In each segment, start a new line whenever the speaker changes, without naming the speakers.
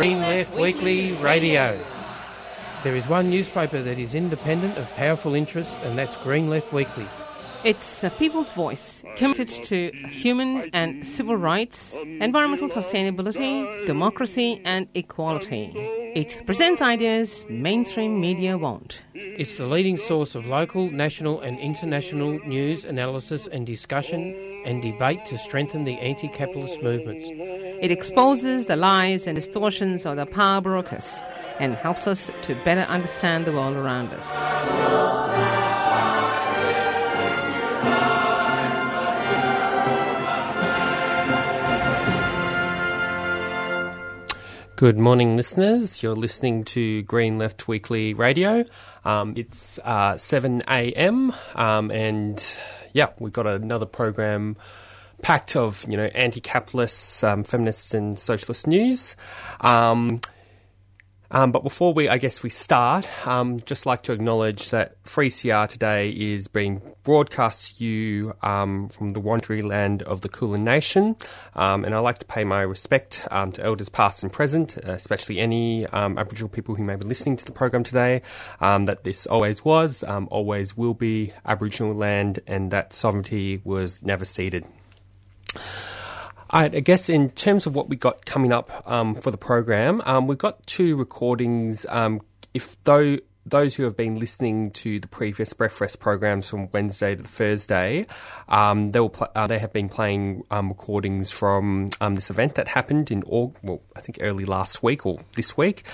Green Left Weekly Radio. There is one newspaper that is independent of powerful interests, and that's Green Left Weekly.
It's the people's voice, committed to human and civil rights, environmental sustainability, democracy, and equality. It presents ideas mainstream media won't.
It's the leading source of local, national, and international news, analysis, and discussion and debate to strengthen the anti capitalist movements.
It exposes the lies and distortions of the power brokers and helps us to better understand the world around us.
Good morning, listeners. You're listening to Green Left Weekly Radio. Um, it's uh, 7 a.m. Um, and yeah, we've got another program packed of you know anti-capitalist, um, feminist, and socialist news. Um, but before we, I guess, we start, um, just like to acknowledge that 3CR today is being broadcast to you um, from the Wurundjeri land of the Kulin Nation, um, and I'd like to pay my respect um, to elders past and present, especially any um, Aboriginal people who may be listening to the program today. that this always was, always will be Aboriginal land, and that sovereignty was never ceded. I guess in terms of what we got coming up um, for the program, um, we've got two recordings. Um, if though those who have been listening to the previous Breakfast programs from Wednesday to Thursday, um, they will pl- uh, they have been playing um, recordings from um, this event that happened in all well, I think early last week or this week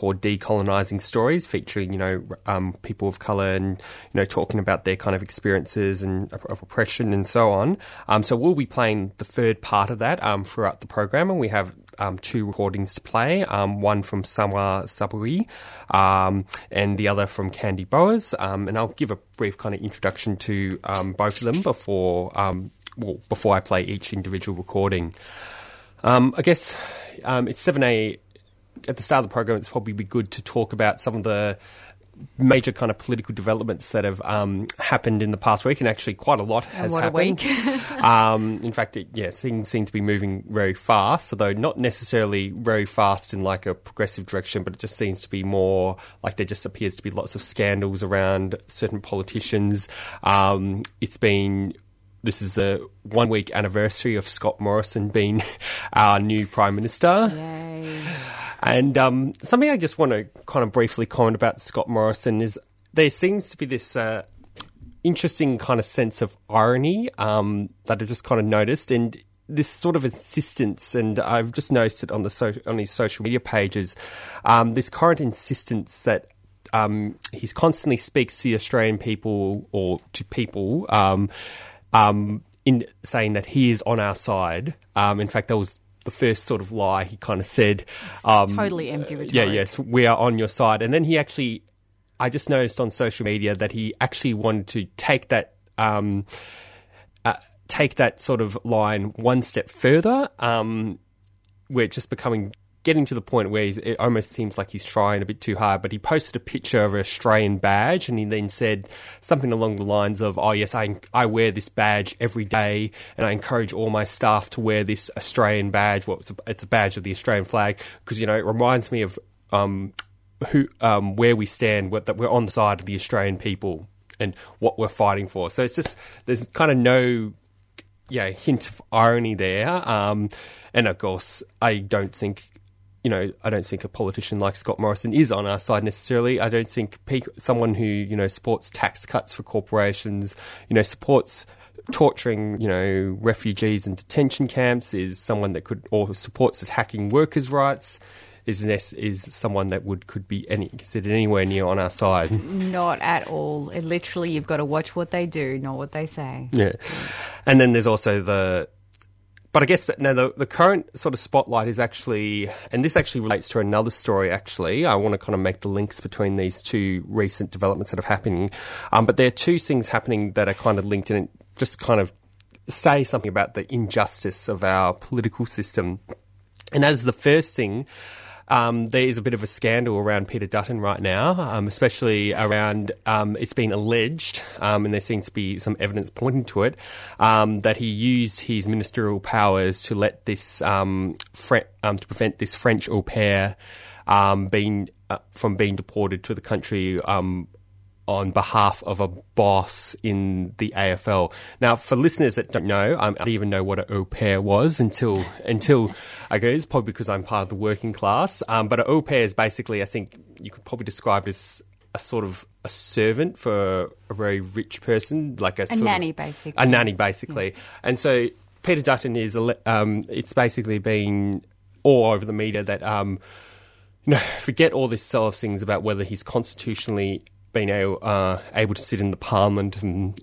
called Decolonizing Stories, featuring, you know, um, people of color and, you know, talking about their kind of experiences and of oppression and so on. Um, so we'll be playing the third part of that um, throughout the program, and we have um, two recordings to play, um, one from Samwa Saburi um, and the other from Candy Bowers. and I'll give a brief kind of introduction to both of them before, well, before I play each individual recording. I guess it's 7A at the start of the program, it's probably be good to talk about some of the major kind of political developments that have um, happened in the past week, and actually quite a lot has
what
happened. um, in fact, it, yeah, things seem to be moving very fast, although not necessarily very fast in like a progressive direction, but it just seems to be more like there just appears to be lots of scandals around certain politicians. Um, it's been this is the one week anniversary of Scott Morrison being our new Prime Minister.
Yay.
And um, something I just want to kind of briefly comment about Scott Morrison is there seems to be this uh, interesting kind of sense of irony um, that I've just kind of noticed, and this sort of insistence, and I've just noticed it on the so- on his social media pages, um, this current insistence that um, he constantly speaks to the Australian people or to people um, um, in saying that he is on our side. Um, in fact, there was the first sort of lie he kind of said.
Um, totally empty rhetoric.
Yeah, yes, we are on your side. And then he actually, I just noticed on social media that he actually wanted to take that. Um, uh, take that sort of line one step further. Um, we're just becoming getting to the point where it almost seems like he's trying a bit too hard. But he posted a picture of an Australian badge, and he then said something along the lines of, "Oh yes, I I wear this badge every day, and I encourage all my staff to wear this Australian badge. Well, it's a, it's a badge of the Australian flag because you know it reminds me of." Um, who, um, where we stand, what, that we're on the side of the Australian people and what we're fighting for. So it's just there's kind of no yeah hint of irony there. Um, and of course, I don't think you know, I don't think a politician like Scott Morrison is on our side necessarily. I don't think someone who, you know, supports tax cuts for corporations, you know, supports torturing, you know, refugees in detention camps is someone that could, or supports attacking workers' rights is is someone that would could be any considered anywhere near on our side.
Not at all. It literally, you've got to watch what they do, not what they say.
Yeah, and then there's also the but I guess now the, the current sort of spotlight is actually, and this actually relates to another story. Actually, I want to kind of make the links between these two recent developments that have happening. Um, but there are two things happening that are kind of linked, and just kind of say something about the injustice of our political system. And as the first thing, um, there is a bit of a scandal around Peter Dutton right now, um, especially around um, it's been alleged, um, and there seems to be some evidence pointing to it, um, that he used his ministerial powers to let this Fre- to prevent this French au pair being uh, from being deported to the country um, on behalf of a boss in the AFL. Now, for listeners that don't know, um, I didn't even know what an au pair was until until I go. It's probably because I'm part of the working class. Um, but an au pair is basically, I think, you could probably describe it as a sort of a servant for a very rich person, like a,
A
sort of-
nanny, basically.
a nanny, basically. And so Peter Dutton is, um, it's basically been all over the media that, um, you know, forget all this sort of things about whether he's constitutionally been able, uh, able to sit in the parliament and,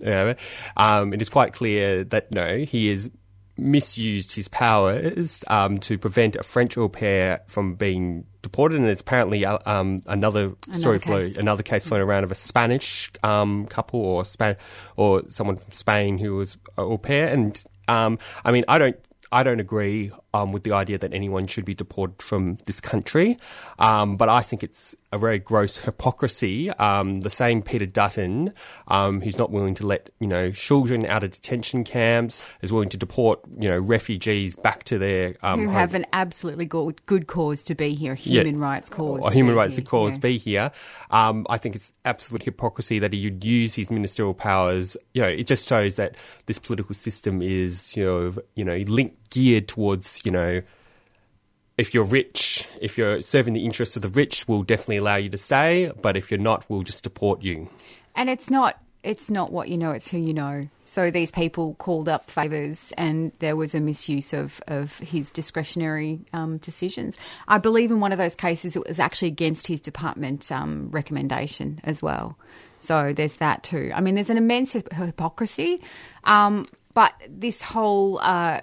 um, it is quite clear that, no, he has misused his powers um, to prevent a French au pair from being deported, and there's apparently uh, um, another, story flow,
case.
another case floating around of a Spanish um, couple or Span- or someone from Spain who was a au pair, and um, I mean, I don't. I don't agree um, with the idea that anyone should be deported from this country, um, but I think it's a very gross hypocrisy. Um, the same Peter Dutton, um, who's not willing to let you know children out of detention camps, is willing to deport you know refugees back to their um,
Who
home-
have an absolutely good, good cause to be here, a
Yeah.
human rights cause.
or
to
human rights
here,
cause
yeah.
be here. Um, I think it's absolute hypocrisy that he'd use his ministerial powers. You know, it just shows that this political system is you know you know linked geared towards you know. If you're rich, if you're serving the interests of the rich, we'll definitely allow you to stay. But if you're not, we'll just deport you.
And it's not it's not what you know, it's who you know. So these people called up favours and there was a misuse of, of his discretionary um, decisions. I believe in one of those cases it was actually against his department um, recommendation as well. So there's that too. I mean, there's an immense hypocrisy. Um, but this whole uh,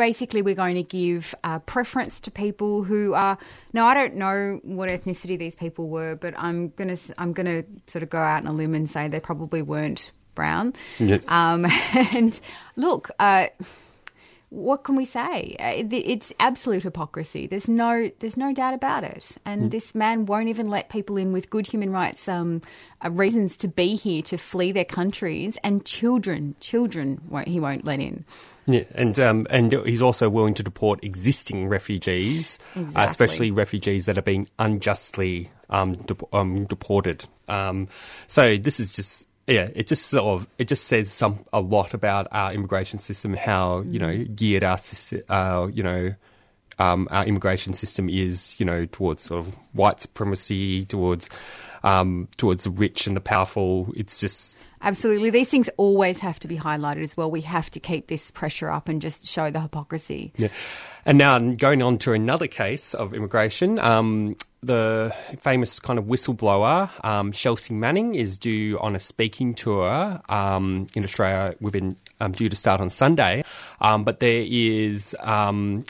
basically we're going to give uh, preference to people who are now I don't know what ethnicity these people were, but I'm gonna I'm gonna sort of go out on a limb and say they probably weren't brown.
Yes.
Um, and look, uh, what can we say? Uh, It's absolute hypocrisy. There's no there's no doubt about it. And this man won't even let people in with good human rights um, uh, reasons to be here to flee their countries, and children children won't, he won't let in.
Yeah, and um, and he's also willing to deport existing refugees, uh, especially refugees that are being unjustly um, dep- um, deported. Um, so this is just yeah, it just sort of it just says some a lot about our immigration system, how you know geared our system, uh, you know. Um, our immigration system is, you know, towards sort of white supremacy, towards um, towards the rich and the powerful. It's just
Absolutely. These things always have to be highlighted as well. We have to keep this pressure up and just show the hypocrisy.
Yeah. And now going on to another case of immigration, um, the famous kind of whistleblower, um, Chelsea Manning, is due on a speaking tour um, in Australia within um, due to start on Sunday. Um, but there is. Um,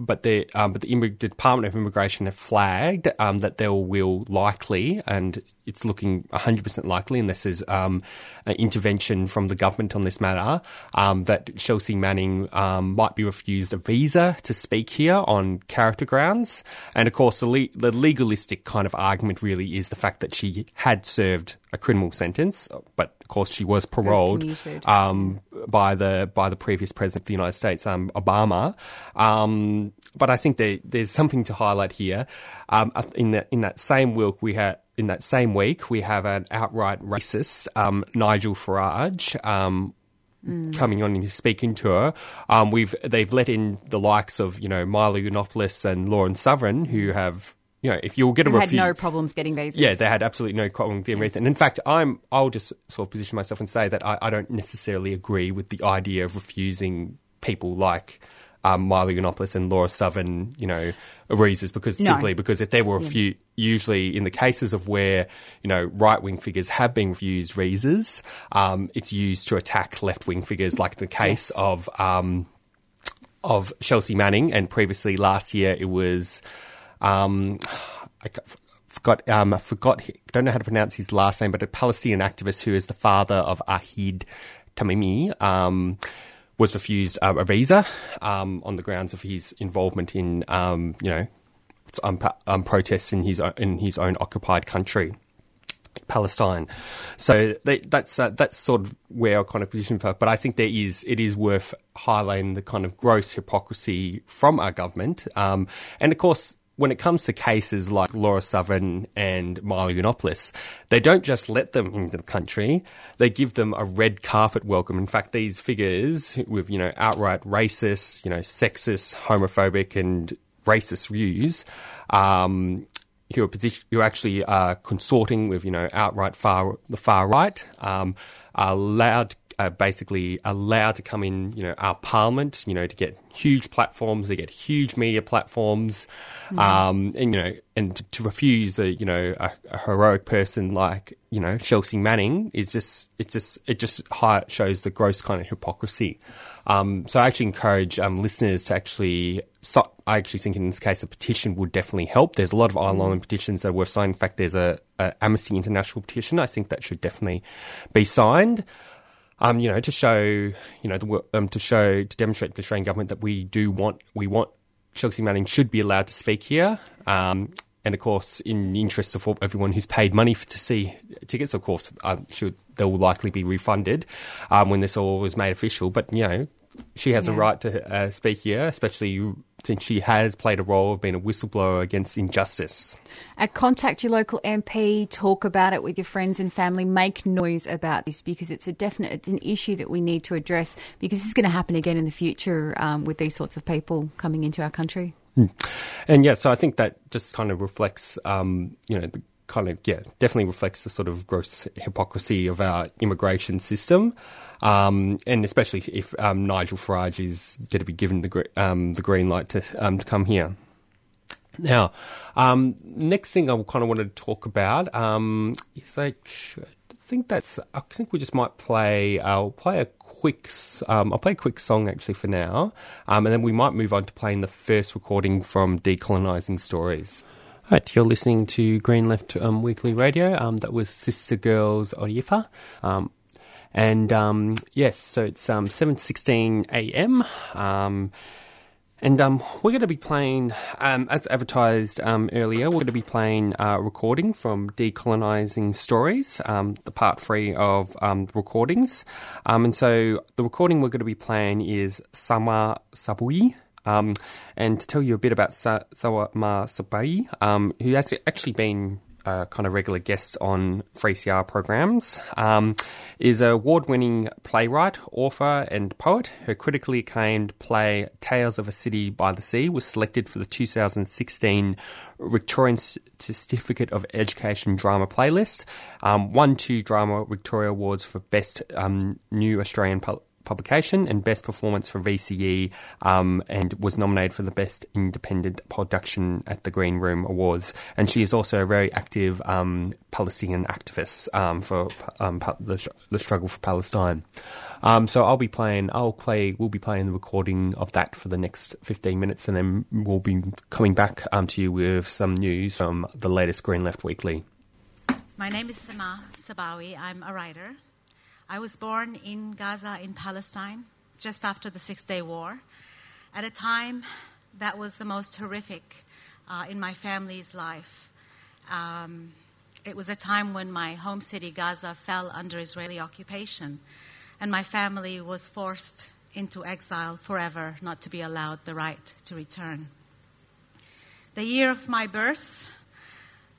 but the um, but the Department of Immigration have flagged um, that there will likely, and it's looking 100% likely, unless there's um, an intervention from the government on this matter, um, that Chelsea Manning um, might be refused a visa to speak here on character grounds. And of course, the, le- the legalistic kind of argument really is the fact that she had served a criminal sentence, but of course she was paroled um, by the by the previous president of the United States, um, Obama. Um, but I think there, there's something to highlight here. Um, in that in that same week, we had in that same week we have an outright racist um, Nigel Farage. Um, Coming on in his speaking tour, um, we've they've let in the likes of you know Milo Yiannopoulos and Lauren Southern, who have you know if you'll get a
Who had no problems getting visas.
yeah, they had absolutely no problem with the American. And in fact, I'm I'll just sort of position myself and say that I, I don't necessarily agree with the idea of refusing people like um, Milo Yiannopoulos and Laura Southern, you know, visas because
No.
simply because if there were a few, usually in the cases of where you know right wing figures have been refused visas, um, it's used to attack left wing figures, like the case
Yes.
of. Um, of Chelsea Manning, and previously last year it was, um, I forgot, um, I forgot, don't know how to pronounce his last name, but a Palestinian activist who is the father of Ahed Tamimi, um, was refused um, a visa um, on the grounds of his involvement in, um, you know, um, um, protests in his own, in his own occupied country. Palestine. So they, that's uh, that's sort of where our kind of position for. But I think there is it is worth highlighting the kind of gross hypocrisy from our government, um, and of course. When it comes to cases like Laura Southern and Milo Yiannopoulos, they don't just let them into the country; they give them a red carpet welcome. In fact, these figures with you know outright racist, you know sexist, homophobic, and racist views um, who are, who are actually uh, consorting with, you know, outright far the far right, um, are allowed uh, basically allowed to come in, you know, our parliament, you know, to get huge platforms, they get huge media platforms, mm-hmm. um, and you know, and to, to refuse a, you know, a, a, heroic person like, you know, Chelsea Manning is just, it just, it just shows the gross kind of hypocrisy. Um, so I actually encourage um, listeners to actually. So I actually think in this case a petition would definitely help. There's a lot of online petitions that are worth signing. In fact, there's a, a Amnesty International petition. I think that should definitely be signed. Um, you know, to show, you know, the, um, to show, to demonstrate to the Australian government that we do want, we want Chelsea Manning should be allowed to speak here. Um, and of course, in the interest of everyone who's paid money for, to see tickets, of course, I'm sure they will likely be refunded um, when this all is made official. But you know, she has yeah. a right to uh, speak here, especially since she has played a role of being a whistleblower against injustice.
Uh, contact your local MP, talk about it with your friends and family, make noise about this because it's a definite, it's an issue that we need to address because this is going to happen again in the future um, with these sorts of people coming into our country.
Mm. And yeah, so I think that just kind of reflects, um, you know, the kind of yeah, definitely reflects the sort of gross hypocrisy of our immigration system, um, and especially if um, Nigel Farage is going to be given the um, the green light to um, to come here. Now, um, next thing I kind of wanted to talk about is I think that's I think we just might play. I'll play a quick. Um, I'll play a quick song actually for now, um, and then we might move on to playing the first recording from Decolonizing Stories. Right, you're listening to Green Left um, Weekly Radio. That was Sister Girls Oriefa. And um, yes, so it's um, 7.16 a.m. Um, and um, we're going to be playing, um, as advertised um, earlier, we're going to be playing a uh, recording from Decolonizing Stories, the part three of recordings. And so the recording we're going to be playing is Samah Sabawi. and to tell you a bit about Sa- Sawama Sabai, who has actually been a kind of regular guest on 3CR programs, um, is a award-winning playwright, author, and poet. Her critically acclaimed play "Tales of a City by the Sea" was selected for the 2016 Victorian Certificate of Education Drama Playlist. Um, won two Drama Victoria Awards for Best um, New Australian publication and best performance for VCE, um, and was nominated for the best independent production at the Green Room Awards. And she is also a very active um, Palestinian activist um, for um, the, the, struggle for Palestine. Um, so I'll be playing. I'll play. We'll be playing the recording of that for the next fifteen minutes, and then we'll be coming back um, to you with some news from the latest Green Left Weekly.
My name is Samah Sabawi. I'm a writer. I was born in Gaza, in Palestine, just after the Six Day War, at a time that was the most horrific uh, in my family's life. Um, it was a time when my home city, Gaza, fell under Israeli occupation, and my family was forced into exile forever, not to be allowed the right to return. The year of my birth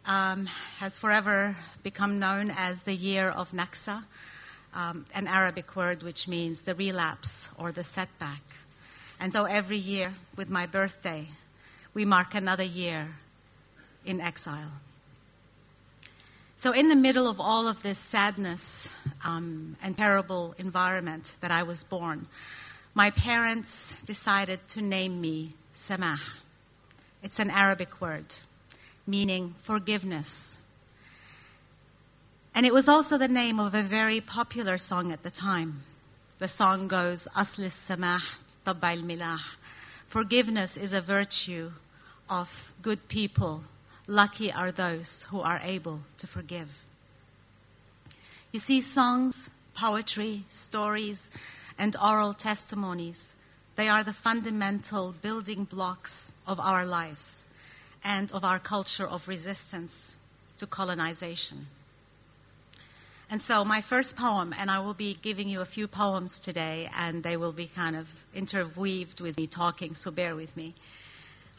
um, has forever become known as the year of Naksa, um, an Arabic word which means the relapse or the setback. And so every year, with my birthday, we mark another year in exile. So, in the middle of all of this sadness um, and terrible environment that I was born, my parents decided to name me Samah. It's an Arabic word meaning forgiveness and it was also the name of a very popular song at the time. The song goes, Aslis Samah Tabbail Milah. Forgiveness is a virtue of good people. Lucky are those who are able to forgive. You see, songs, poetry, stories, and oral testimonies, they are the fundamental building blocks of our lives. and of our culture of resistance to colonization. And so, my first poem, and I will be giving you a few poems today, and they will be kind of interweaved with me talking, so bear with me.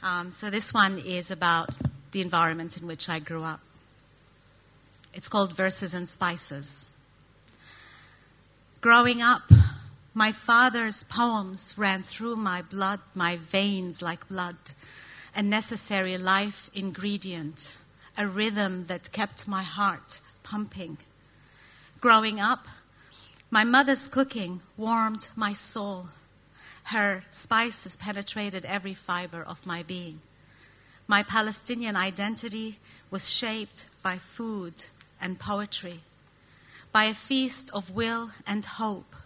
Um, so, this one is about the environment in which I grew up. It's called Verses and Spices. Growing up, my father's poems ran through my blood, my veins like blood, a necessary life ingredient, a rhythm that kept my heart pumping. Growing up, my mother's cooking warmed my soul. Her spices penetrated every fiber of my being. My Palestinian identity was shaped by food and poetry, by a feast of will and hope,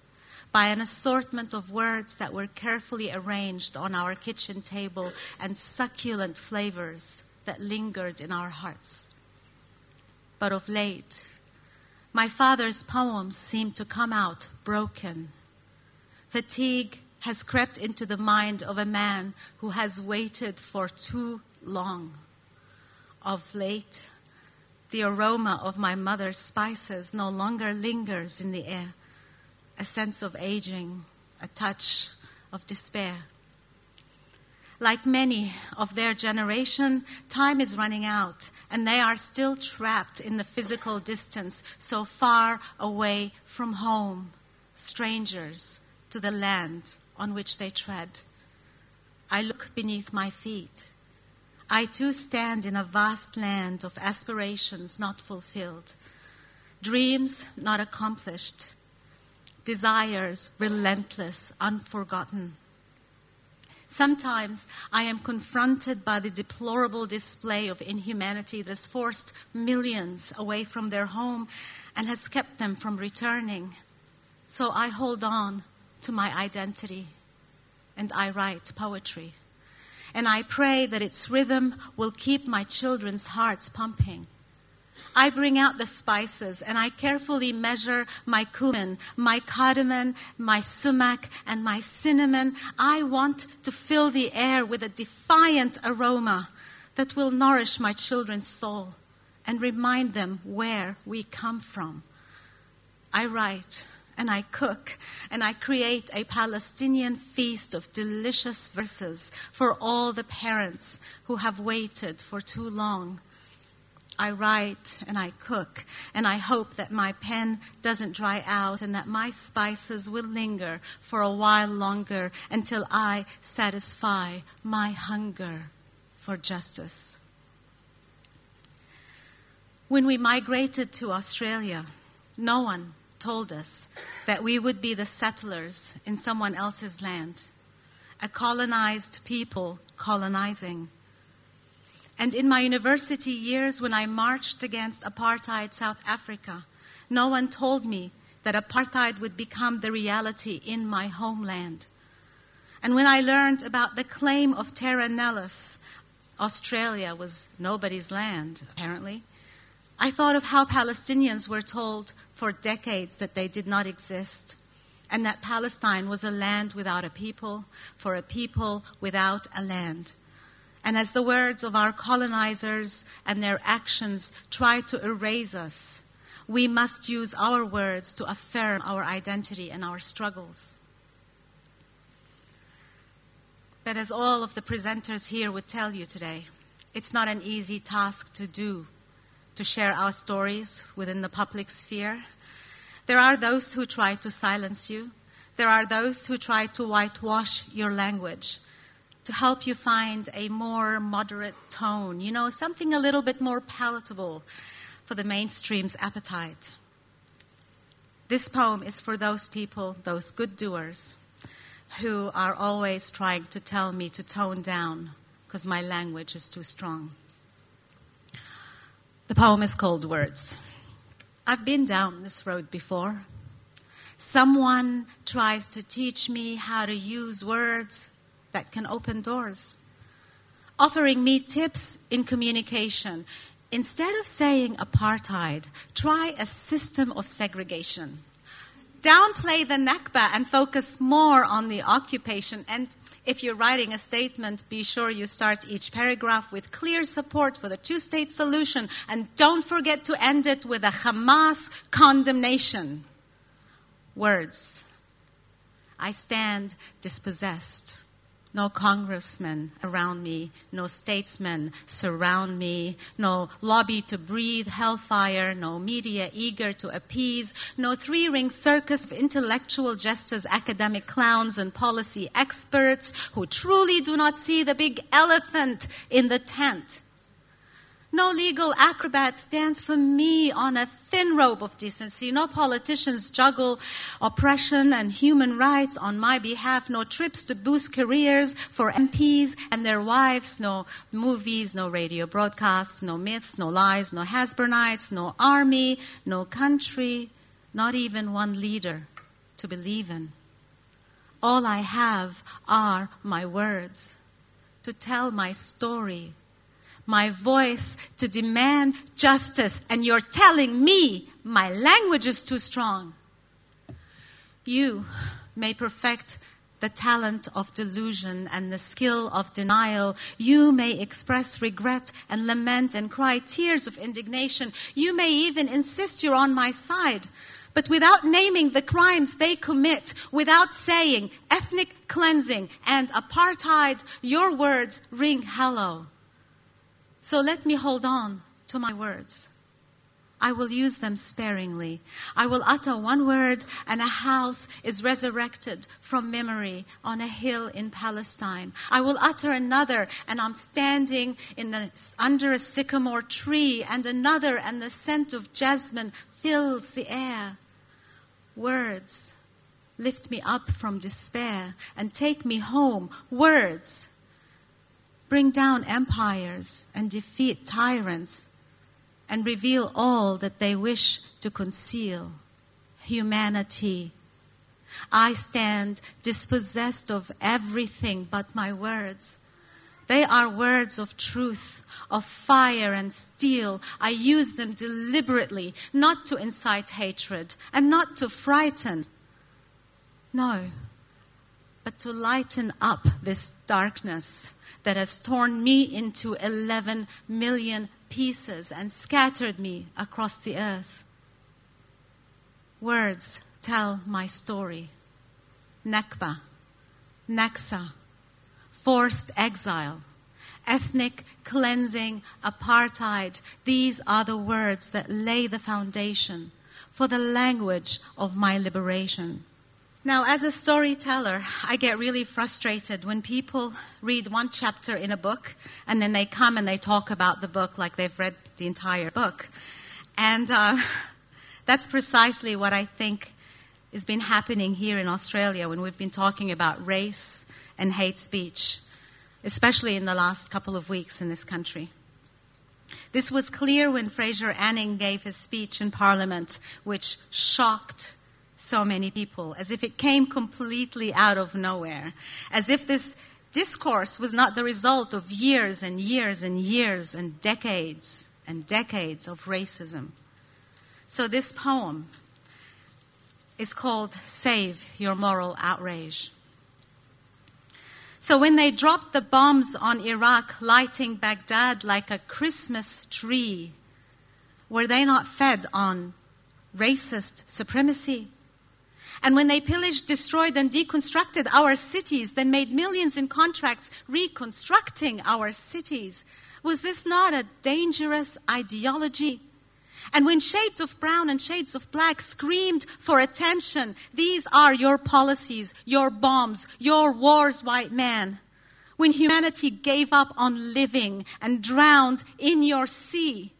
by an assortment of words that were carefully arranged on our kitchen table and succulent flavors that lingered in our hearts. But of late, my father's poems seem to come out broken. Fatigue has crept into the mind of a man who has waited for too long. Of late, the aroma of my mother's spices no longer lingers in the air a sense of aging, a touch of despair. Like many of their generation, time is running out, and they are still trapped in the physical distance, so far away from home, strangers to the land on which they tread. I look beneath my feet. I too stand in a vast land of aspirations not fulfilled, dreams not accomplished, desires relentless, unforgotten. Sometimes I am confronted by the deplorable display of inhumanity that has forced millions away from their home and has kept them from returning. So I hold on to my identity and I write poetry. And I pray that its rhythm will keep my children's hearts pumping I bring out the spices and I carefully measure my cumin, my cardamom, my sumac, and my cinnamon. I want to fill the air with a defiant aroma that will nourish my children's soul and remind them where we come from. I write and I cook and I create a Palestinian feast of delicious verses for all the parents who have waited for too long I write and I cook, and I hope that my pen doesn't dry out and that my spices will linger for a while longer until I satisfy my hunger for justice. When we migrated to Australia, no one told us that we would be the settlers in someone else's land, a colonized people colonizing. And in my university years, when I marched against apartheid South Africa, no one told me that apartheid would become the reality in my homeland. And when I learned about the claim of terra nullius, Australia was nobody's land, apparently, I thought of how Palestinians were told for decades that they did not exist, and that Palestine was a land without a people, for a people without a land. And as the words of our colonizers and their actions try to erase us, we must use our words to affirm our identity and our struggles. But as all of the presenters here would tell you today, it's not an easy task to do to share our stories within the public sphere. There are those who try to silence you. There are those who try to whitewash your language to help you find a more moderate tone, you know, something a little bit more palatable for the mainstream's appetite. This poem is for those people, those good doers, who are always trying to tell me to tone down because my language is too strong. The poem is called Words. I've been down this road before. Someone tries to teach me how to use words that can open doors. Offering me tips in communication. Instead of saying apartheid, try a system of segregation. Downplay the Nakba and focus more on the occupation. And If you're writing a statement, be sure you start each paragraph with clear support for the two state solution and don't forget to end it with a Hamas condemnation. Words. I stand dispossessed. No congressmen around me, no statesmen surround me, no lobby to breathe hellfire, no media eager to appease, no three ring circus of intellectual jesters, academic clowns, and policy experts who truly do not see the big elephant in the tent. No legal acrobat stands for me on a thin rope of decency. No politicians juggle oppression and human rights on my behalf. No trips to boost careers for MPs and their wives. No movies, no radio broadcasts, no myths, no lies, no Hasbarites, no army, no country, not even one leader to believe in. All I have are my words to tell my story my voice to demand justice, and you're telling me my language is too strong. You may perfect the talent of delusion and the skill of denial. You may express regret and lament and cry tears of indignation. You may even insist you're on my side. But without naming the crimes they commit, without saying ethnic cleansing and apartheid, your words ring hollow. So let me hold on to my words. I will use them sparingly. I will utter one word, and a house is resurrected from memory on a hill in Palestine. I will utter another, and I'm standing in the, under a sycamore tree, and another, and the scent of jasmine fills the air. Words lift me up from despair and take me home. Words bring down empires and defeat tyrants and reveal all that they wish to conceal humanity. I stand dispossessed of everything but my words. They are words of truth, of fire and steel. I use them deliberately, not to incite hatred and not to frighten. No, but to lighten up this darkness that has torn me into 11 million pieces and scattered me across the earth. Words tell my story. Nakba, Naksa, forced exile, ethnic cleansing, apartheid. These are the words that lay the foundation for the language of my liberation. Now, as a storyteller, I get really frustrated when people read one chapter in a book and then they come and they talk about the book like they've read the entire book. And uh, that's precisely what I think has been happening here in Australia when we've been talking about race and hate speech, especially in the last couple of weeks in this country. This was clear when Fraser Anning gave his speech in Parliament, which shocked so many people, as if it came completely out of nowhere, as if this discourse was not the result of years and years and years and decades and decades of racism. So, this poem is called Save Your Moral Outrage. So, when they dropped the bombs on Iraq, lighting Baghdad like a Christmas tree, were they not fed on racist supremacy? And when they pillaged, destroyed, and deconstructed our cities, then made millions in contracts reconstructing our cities, was this not a dangerous ideology? And when shades of brown and shades of black screamed for attention, these are your policies, your bombs, your wars, white man. When humanity gave up on living and drowned in your sea,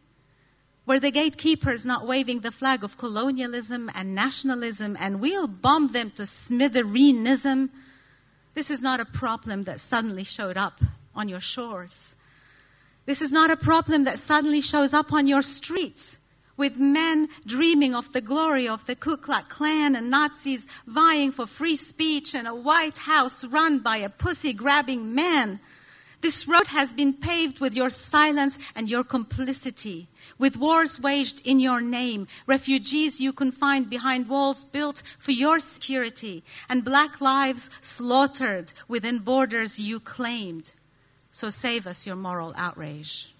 were the gatekeepers not waving the flag of colonialism and nationalism and we'll bomb them to smithereenism? This is not a problem that suddenly showed up on your shores. This is not a problem that suddenly shows up on your streets with men dreaming of the glory of the Ku Klux Klan and Nazis vying for free speech and a White House run by a pussy grabbing man. This road has been paved with your silence and your complicity, with wars waged in your name, refugees you confined behind walls built for your security, and black lives slaughtered within borders you claimed. So save us your moral outrage.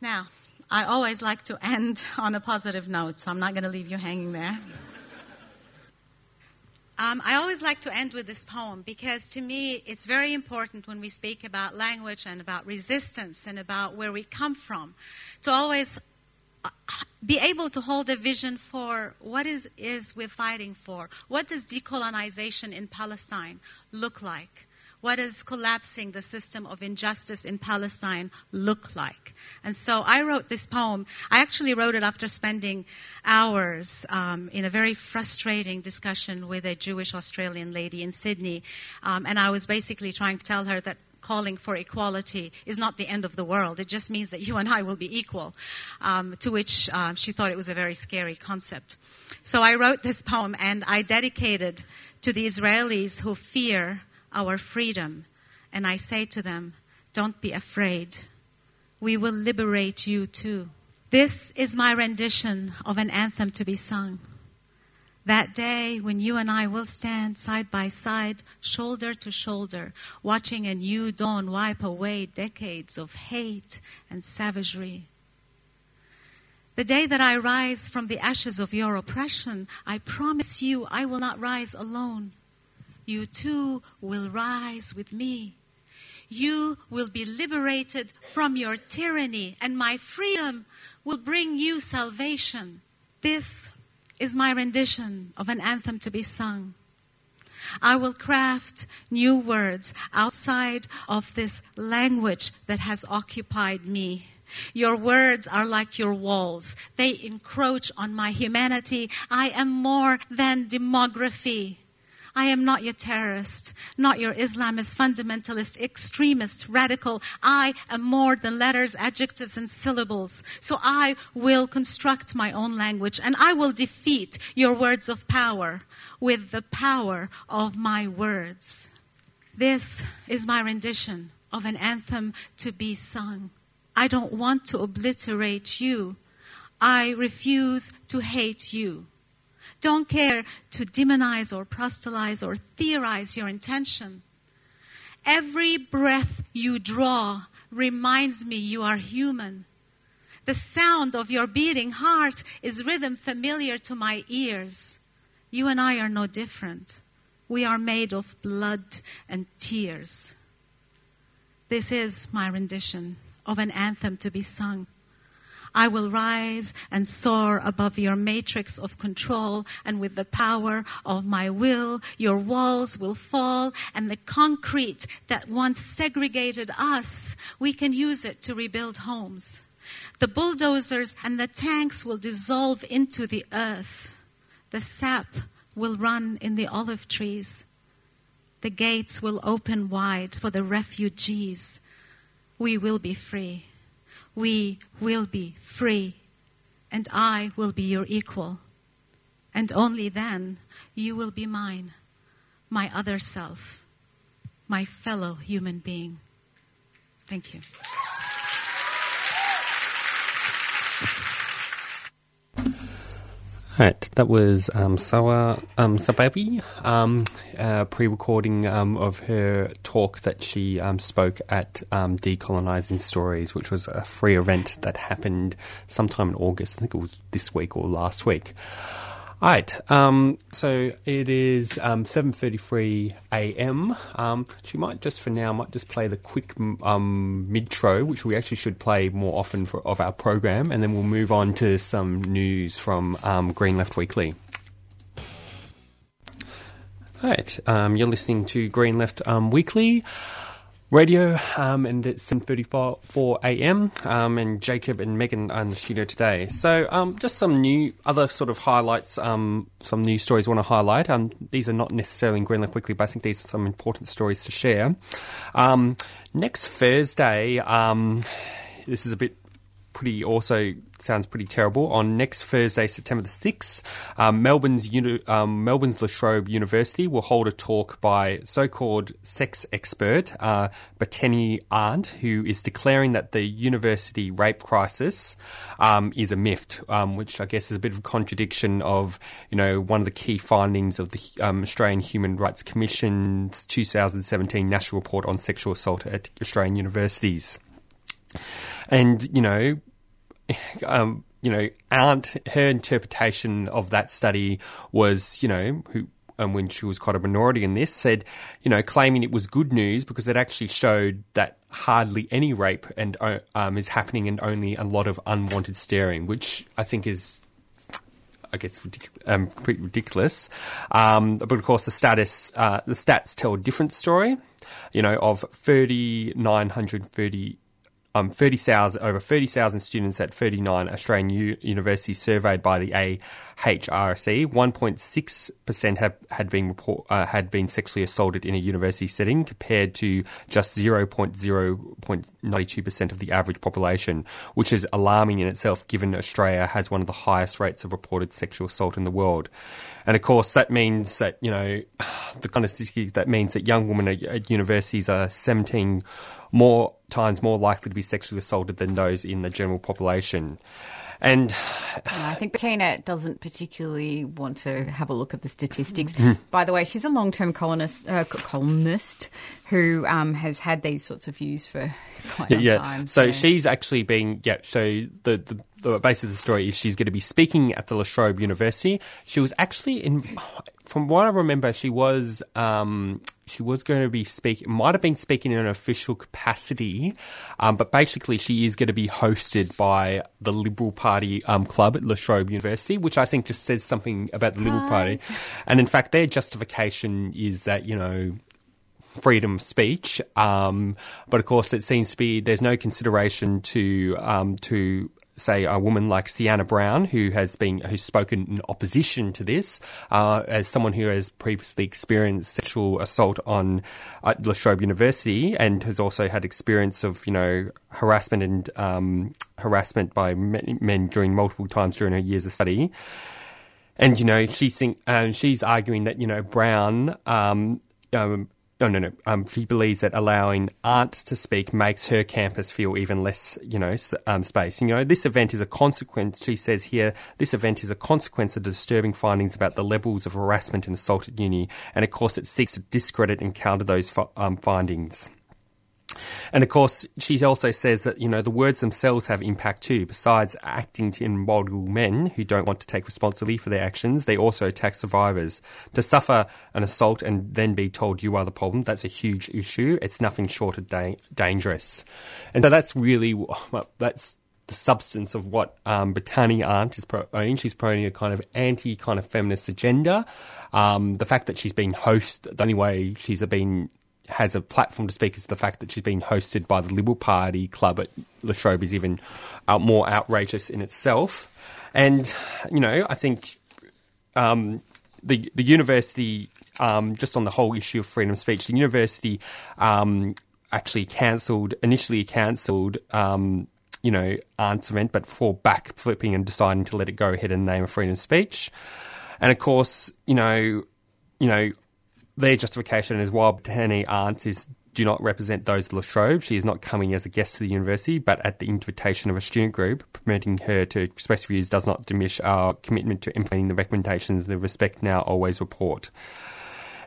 Now, I always like to end on a positive note, so I'm not going to leave you hanging there. Um, I always like to end with this poem because to me it's very important when we speak about language and about resistance and about where we come from to always uh, be able to hold a vision for what is, is we're fighting for. What does decolonization in Palestine look like? What does collapsing the system of injustice in Palestine look like? And so I wrote this poem. I actually wrote it after spending hours um, in a very frustrating discussion with a Jewish Australian lady in Sydney. Um, and I was basically trying to tell her that calling for equality is not the end of the world. It just means that you and I will be equal, um, to which uh, she thought it was a very scary concept. So I wrote this poem and I dedicated to the Israelis who fear our freedom. And I say to them, don't be afraid. We will liberate you too. This is my rendition of an anthem to be sung. That day when you and I will stand side by side, shoulder to shoulder, watching a new dawn wipe away decades of hate and savagery. The day that I rise from the ashes of your oppression, I promise you I will not rise alone you too will rise with me. You will be liberated from your tyranny, and my freedom will bring you salvation. This is my rendition of an anthem to be sung. I will craft new words outside of this language that has occupied me. Your words are like your walls. They encroach on my humanity. I am more than demography. I am not your terrorist, not your Islamist, fundamentalist, extremist, radical. I am more than letters, adjectives, and syllables. So I will construct my own language and I will defeat your words of power with the power of my words. This is my rendition of an anthem to be sung. I don't want to obliterate you. I refuse to hate you. Don't care to demonize or proselytize or theorize your intention. Every breath you draw reminds me you are human. The sound of your beating heart is rhythm familiar to my ears. You and I are no different. We are made of blood and tears. This is my rendition of an anthem to be sung. I will rise and soar above your matrix of control, and with the power of my will, your walls will fall, and the concrete that once segregated us, we can use it to rebuild homes. The bulldozers and the tanks will dissolve into the earth. The sap will run in the olive trees. The gates will open wide for the refugees. We will be free we will be free, and I will be your equal. And only then you will be mine, my other self, my fellow human being. Thank you.
Right, that was um, Sawa um, Sabawi, um, uh, pre-recording um, of her talk that she um, spoke at um, Decolonizing Stories, which was a free event that happened sometime in August. I think it was this week or last week. All right. Um, so it is um, 7.33 a.m. Um, she might just, for now, might just play the quick um, midtro, which we actually should play more often for, of our program, and then we'll move on to some news from um, Green Left Weekly. All right. Um, you're listening to Green Left Weekly radio, um, and it's 7.34 a.m. Um, and Jacob and Megan are in the studio today. So um, just some new, other sort of highlights, um, some news stories I want to highlight. Um, these are not necessarily in Green Left Weekly, but I think these are some important stories to share. Um, next Thursday, this is a bit pretty also sounds pretty terrible. On next Thursday, September the sixth, um, Melbourne's uni- um, Melbourne's La Trobe University will hold a talk by so-called sex expert uh, Bettina Arndt, who is declaring that the university rape crisis um, is a myth, um, which I guess is a bit of a contradiction of you know one of the key findings of the um, Australian Human Rights Commission's 2017 National Report on Sexual Assault at Australian Universities. And you know, um, you know, Arndt her interpretation of that study was, you know, who and when she was quite a minority in this, said, you know, claiming it was good news because it actually showed that hardly any rape and um, is happening and only a lot of unwanted staring, which I think is. I guess um, pretty ridiculous, um, but of course the status uh, the stats tell a different story. You know, of thirty nine hundred thirty um, 30,000 over 30,000 students at 39 Australian u- universities surveyed by the AHRC. 1.6% have had been report, uh, had been sexually assaulted in a university setting, compared to just 0.0.92% of the average population, which is alarming in itself, given Australia has one of the highest rates of reported sexual assault in the world. And of course, that means that you know the kind of statistics that means that young women at, at universities are 17 more times more likely to be sexually assaulted than those in the general population. And
I think Bettina doesn't particularly want to have a look at the statistics.
Mm-hmm.
By the way, she's a long-term columnist, uh, columnist who um, has had these sorts of views for quite a
yeah,
time.
So she's actually been yeah. So the, the the base of the story is she's going to be speaking at the La Trobe University. She was actually in, from what I remember, she was um, she was going to be speaking. Might have been speaking in an official capacity, um, but basically she is going to be hosted by the Liberal Party um, club at La Trobe University, which I think just says something about the Liberal Party. And in fact, their justification is that you know freedom of speech. Um, but of course, it seems to be there's no consideration to um, to say a woman like Sienna Brown, who has been who's spoken in opposition to this, uh, as someone who has previously experienced sexual assault on at La Trobe University and has also had experience of you know harassment and um, harassment by men, men during multiple times during her years of study. And you know she's um, she's arguing that you know Brown um, um, no, no, no. Um, she believes that allowing Arndt to speak makes her campus feel even less, you know, um, space. You know, this event is a consequence. She says here, this event is a consequence of disturbing findings about the levels of harassment and assault at uni, and of course, it seeks to discredit and counter those um, findings. And of course, she also says that, you know, the words themselves have impact too. Besides acting to embolden men who don't want to take responsibility for their actions, they also attack survivors. To suffer an assault and then be told you are the problem, that's a huge issue. It's nothing short of da- dangerous. And so that's really, that's the substance of what um, Bettina Arndt is promoting. She's promoting a kind of anti kind of feminist agenda. Um, the fact that she's been host, the only way she's been has a platform to speak is the fact that she's been hosted by the Liberal Party club at La Trobe is even uh, more outrageous in itself. And, you know, I think um, the, the university, um, just on the whole issue of freedom of speech, the university um, actually cancelled, initially cancelled um, you know, Arndt's event, but for back flipping and deciding to let it go ahead and name freedom of speech. And of course, you know, you know, their justification is while Arndt is do not represent those of La Trobe. She is not coming as a guest to the university, but at the invitation of a student group. Permitting her to express views does not diminish our commitment to implementing the recommendations of the Respect Now Always report.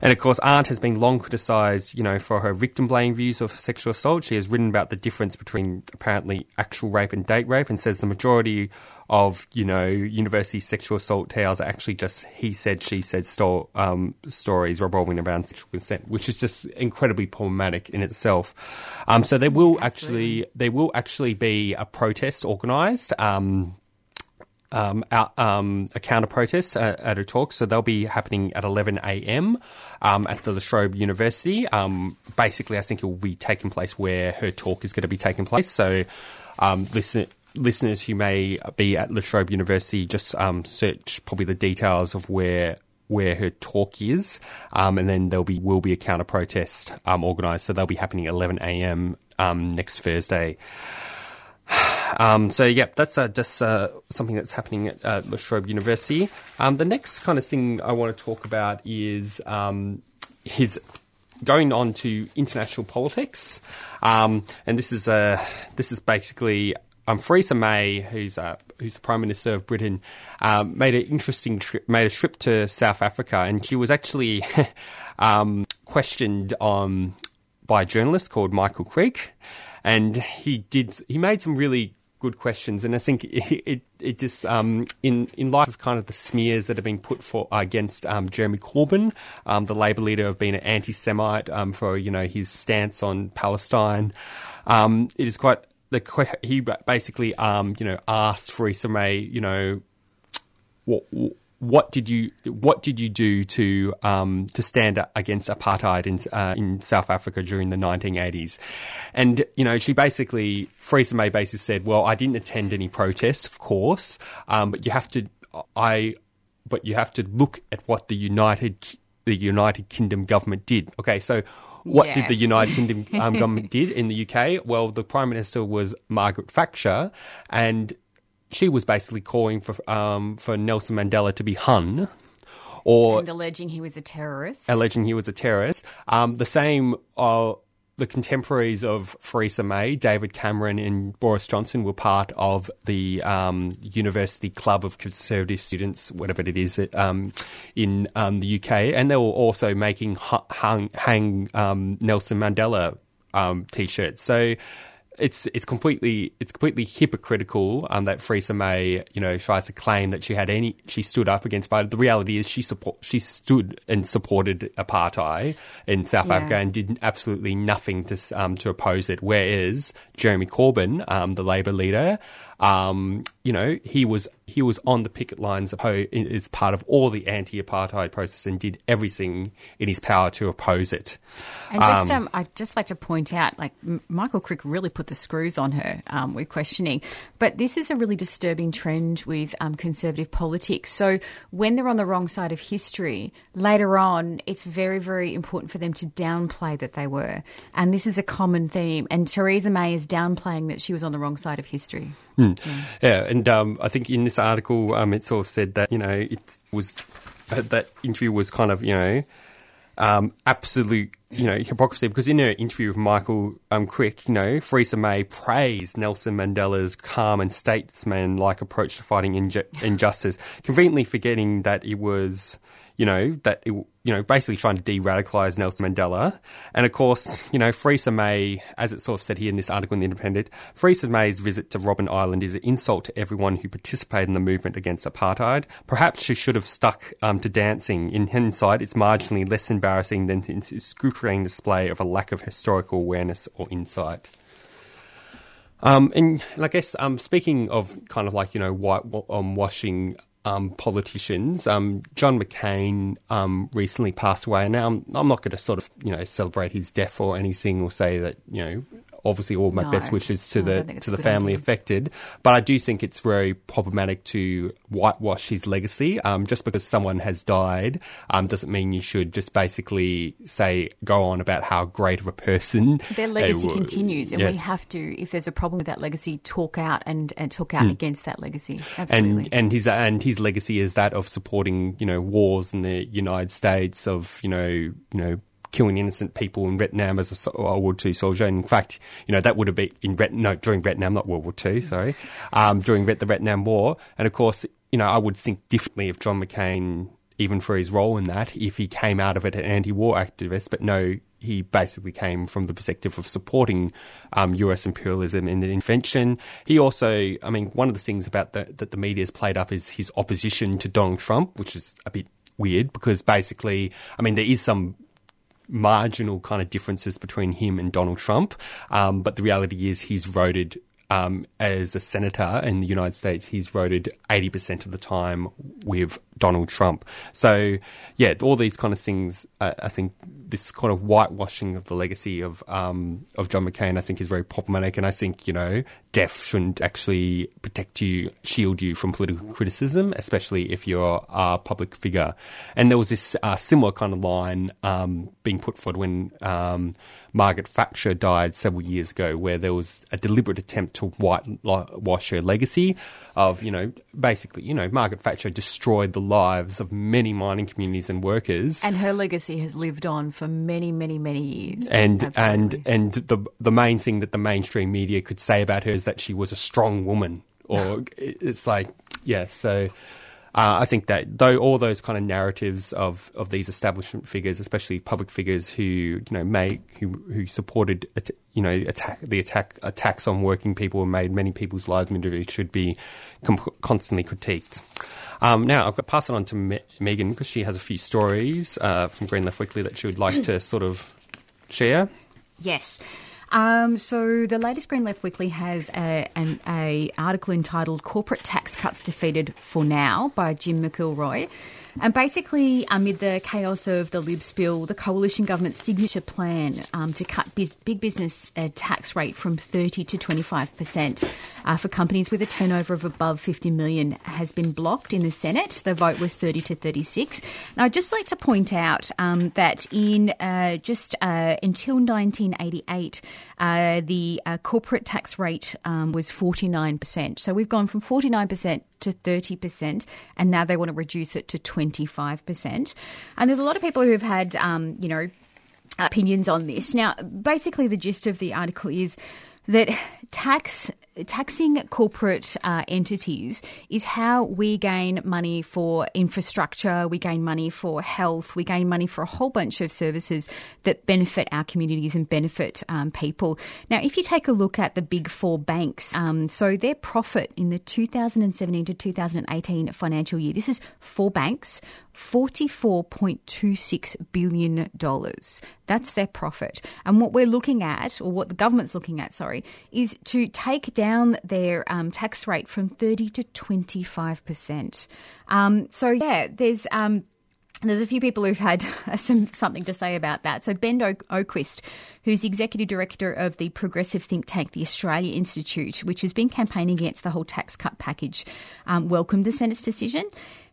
And of course, Arndt has been long criticised, you know, for her victim blaming views of sexual assault. She has written about the difference between apparently actual rape and date rape, and says the majority of you know university sexual assault tales are actually just he said she said sto- um, stories revolving around sexual consent, which is just incredibly problematic in itself. Um, so there will actually there will actually be a protest organised. Um, um, out, um, a counter protest at, at a talk. So they'll be happening at 11 a.m. Um, at the La Trobe University. Um, basically, I think it will be taking place where her talk is going to be taking place. So um, listen, listeners who may be at La Trobe University, just um, search probably the details of where where her talk is, um, and then there'll be will be a counter protest um, organised. So they'll be happening at 11 a.m. Um, next Thursday. Um, so, yeah, that's uh, just uh, something that's happening at uh, La Trobe University. Um, the next kind of thing I want to talk about is his going on to international politics. Um, and this is uh, this is basically um, Theresa May, who's uh, who's the Prime Minister of Britain, um, made an interesting trip, made a trip to South Africa, and she was actually um, questioned um, by a journalist called Michael Crick, and he did he made some really good questions, and I think it it, it just um, in in light of kind of the smears that have been put for against um, Jeremy Corbyn, um, the Labor leader, of being an anti-Semite um, for you know his stance on Palestine. Um, it is quite the he basically um, you know asked Theresa May you know what what did you what did you do to um, to stand against apartheid in uh, in South Africa during the 1980s? And you know, she basically Theresa May basically said, "Well, I didn't attend any protests, of course, um, but you have to I but you have to look at what the United the United Kingdom government did." Okay, so what yes. did the United Kingdom um, government did in the UK? Well, the Prime Minister was Margaret Thatcher, and she was basically calling for um, for Nelson Mandela to be hung. Or
and alleging he was a terrorist.
Alleging he was a terrorist. Um, the same uh, the contemporaries of Theresa May, David Cameron and Boris Johnson, were part of the um, University Club of Conservative Students, whatever it is, um, in um, the UK, and they were also making hang, hang um, Nelson Mandela um, t-shirts. So it's it's completely it's completely hypocritical um, that Theresa May you know tries to claim that she had any she stood up against but the reality is she support she stood and supported apartheid in South yeah. Africa and did absolutely nothing to um, to oppose it whereas Jeremy Corbyn um, the Labor leader um, you know, he was he was on the picket lines as part of all the anti-apartheid process and did everything in his power to oppose it.
And just, um, um, I'd just like to point out, like Michael Crick really put the screws on her um, with questioning. But this is a really disturbing trend with um, conservative politics. So when they're on the wrong side of history, later on, it's very, very important for them to downplay that they were. And this is a common theme. And Theresa May is downplaying that she was on the wrong side of history.
Mm. Yeah. and um, I think in this article, um, it sort of said that you know it was that interview was kind of you know um, absolute you know hypocrisy because in her interview with Michael um, Crick, you know, Theresa May praised Nelson Mandela's calm and statesman-like approach to fighting inju- injustice, conveniently forgetting that it was you know, that, it, you know, basically trying to de-radicalise Nelson Mandela. And of course, you know, Theresa May, as it sort of said here in this article in The Independent, Theresa May's visit to Robben Island is an insult to everyone who participated in the movement against apartheid. Perhaps she should have stuck um, to dancing. In hindsight, it's marginally less embarrassing than the scrutiny display of a lack of historical awareness or insight. Um, and, and, I guess um, speaking of kind of like you know white um, washing um, politicians. Um, John McCain um, recently passed away, and now I'm, I'm not going to sort of you know celebrate his death or anything, or say that you know obviously all my no, best wishes to the to the family idea. affected. But I do think it's very problematic to whitewash his legacy. Um, just because someone has died um, doesn't mean you should just basically say go on about how great of a person
their legacy continues, and yes. we have to, if there's a problem with that legacy, talk out and, and talk out mm. against that legacy. Absolutely.
And and his and his legacy is that of supporting you know wars in the United States of you know you know killing innocent people in Vietnam as a World War II soldier. And in fact, you know, that would have been in no, during Vietnam, not World War II, sorry, um, during the Vietnam War. And of course, you know, I would think differently of John McCain, even for his role in that, if he came out of it an anti-war activist. But no, he basically came from the perspective of supporting um, US imperialism and the intervention. He also, I mean, one of the things about the, that the media has played up is his opposition to Donald Trump, which is a bit weird because basically, I mean, there is some marginal kind of differences between him and Donald Trump. Um, but the reality is he's voted um, as a senator in the United States, he's voted 80% of the time with Donald Trump. So, yeah, all these kind of things, uh, I think this kind of whitewashing of the legacy of um, of John McCain, I think, is very problematic. And I think, you know, deaf shouldn't actually protect you, shield you from political criticism, especially if you're a public figure. And there was this uh, similar kind of line um, being put forward when um, Margaret Thatcher died several years ago, where there was a deliberate attempt to whitewash her legacy of, you know, basically, you know, Margaret Thatcher destroyed the lives of many mining communities and workers.
And her legacy has lived on for many, many, many years.
And Absolutely. and and the the main thing that the mainstream media could say about her is that she was a strong woman. Or it's like, yeah, so uh, I think that though all those kind of narratives of, of these establishment figures, especially public figures who you know made who who supported you know attack the attack attacks on working people and made many people's lives miserable, should be com- constantly critiqued. Um, now I've got pass it on to Me- Megan because she has a few stories uh, from Green Left Weekly that she would like to sort of share.
Yes. Um, so the latest Green Left Weekly has a, an a article entitled "Corporate Tax Cuts Defeated for Now" by Jim McIlroy. And basically, amid the chaos of the Libs bill, the coalition government's signature plan um, to cut biz- big business uh, tax rate from 30 to 25 percent uh, for companies with a turnover of above 50 million has been blocked in the Senate. The vote was 30 to 36. Now, I'd just like to point out um, that in uh, just uh, until 1988, uh, the uh, corporate tax rate um, was 49 percent. So we've gone from 49 percent to 30%, and now they want to reduce it to 25%. And there's a lot of people who've had, um, you know, opinions on this. Now, basically, the gist of the article is that tax taxing corporate uh, entities is how we gain money for infrastructure, we gain money for health, we gain money for a whole bunch of services that benefit our communities and benefit um, people. Now, if you take a look at the big four banks, um, so their profit in the 2017 to 2018 financial year, this is four banks, $44.26 billion. That's their profit. And what we're looking at, or what the government's looking at, sorry, is to take down their um, tax rate from 30 to 25%. Um, so, yeah, there's. Um, there's a few people who've had some something to say about that. So Ben o- Oquist, who's executive director of the progressive think tank, the Australia Institute, which has been campaigning against the whole tax cut package, um, welcomed the Senate's decision.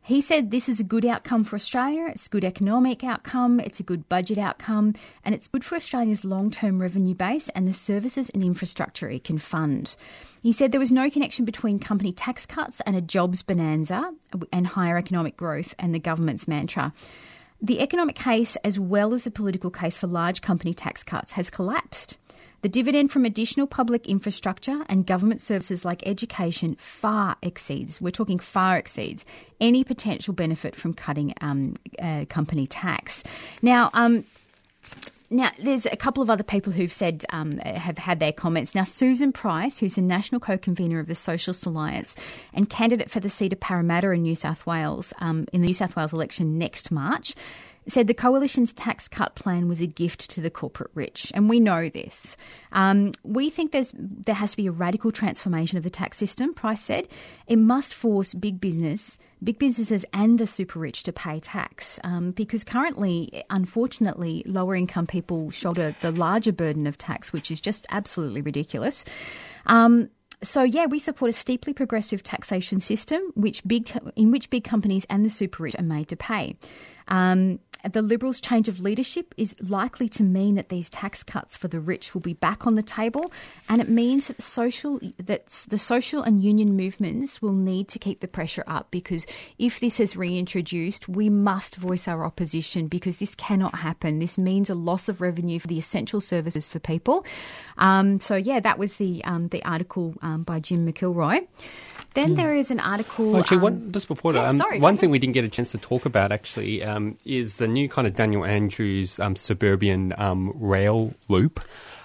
He said this is a good outcome for Australia, it's a good economic outcome, it's a good budget outcome, and it's good for Australia's long term revenue base and the services and infrastructure it can fund. He said there was no connection between company tax cuts and a jobs bonanza and higher economic growth and the government's mantra. The economic case, as well as the political case for large company tax cuts, has collapsed. The dividend from additional public infrastructure and government services like education far exceeds, we're talking far exceeds, any potential benefit from cutting um, uh, company tax. Now, um, now, there's a couple of other people who've said, um, have had their comments. Now, Susan Price, who's a national co convenor of the Socialist Alliance and candidate for the seat of Parramatta in New South Wales um, in the New South Wales election next March, said the coalition's tax cut plan was a gift to the corporate rich, and we know this. Um, we think there's there has to be a radical transformation of the tax system. Price said it must force big business, big businesses, and the super rich to pay tax um, because currently, unfortunately, lower income people shoulder the larger burden of tax, which is just absolutely ridiculous. Um, so yeah, we support a steeply progressive taxation system, which big in which big companies and the super rich are made to pay. Um, the Liberals' change of leadership is likely to mean that these tax cuts for the rich will be back on the table, and it means that the social that the social and union movements will need to keep the pressure up because if this is reintroduced, we must voice our opposition because this cannot happen. This means a loss of revenue for the essential services for people. Um, so yeah, that was the um, the article um, by Jim McIlroy. Then there is an article.
actually, um, one, just before yeah, that, um, sorry, one thing we didn't get a chance to talk about actually um, is the new kind of Daniel Andrews um, suburban um, rail loop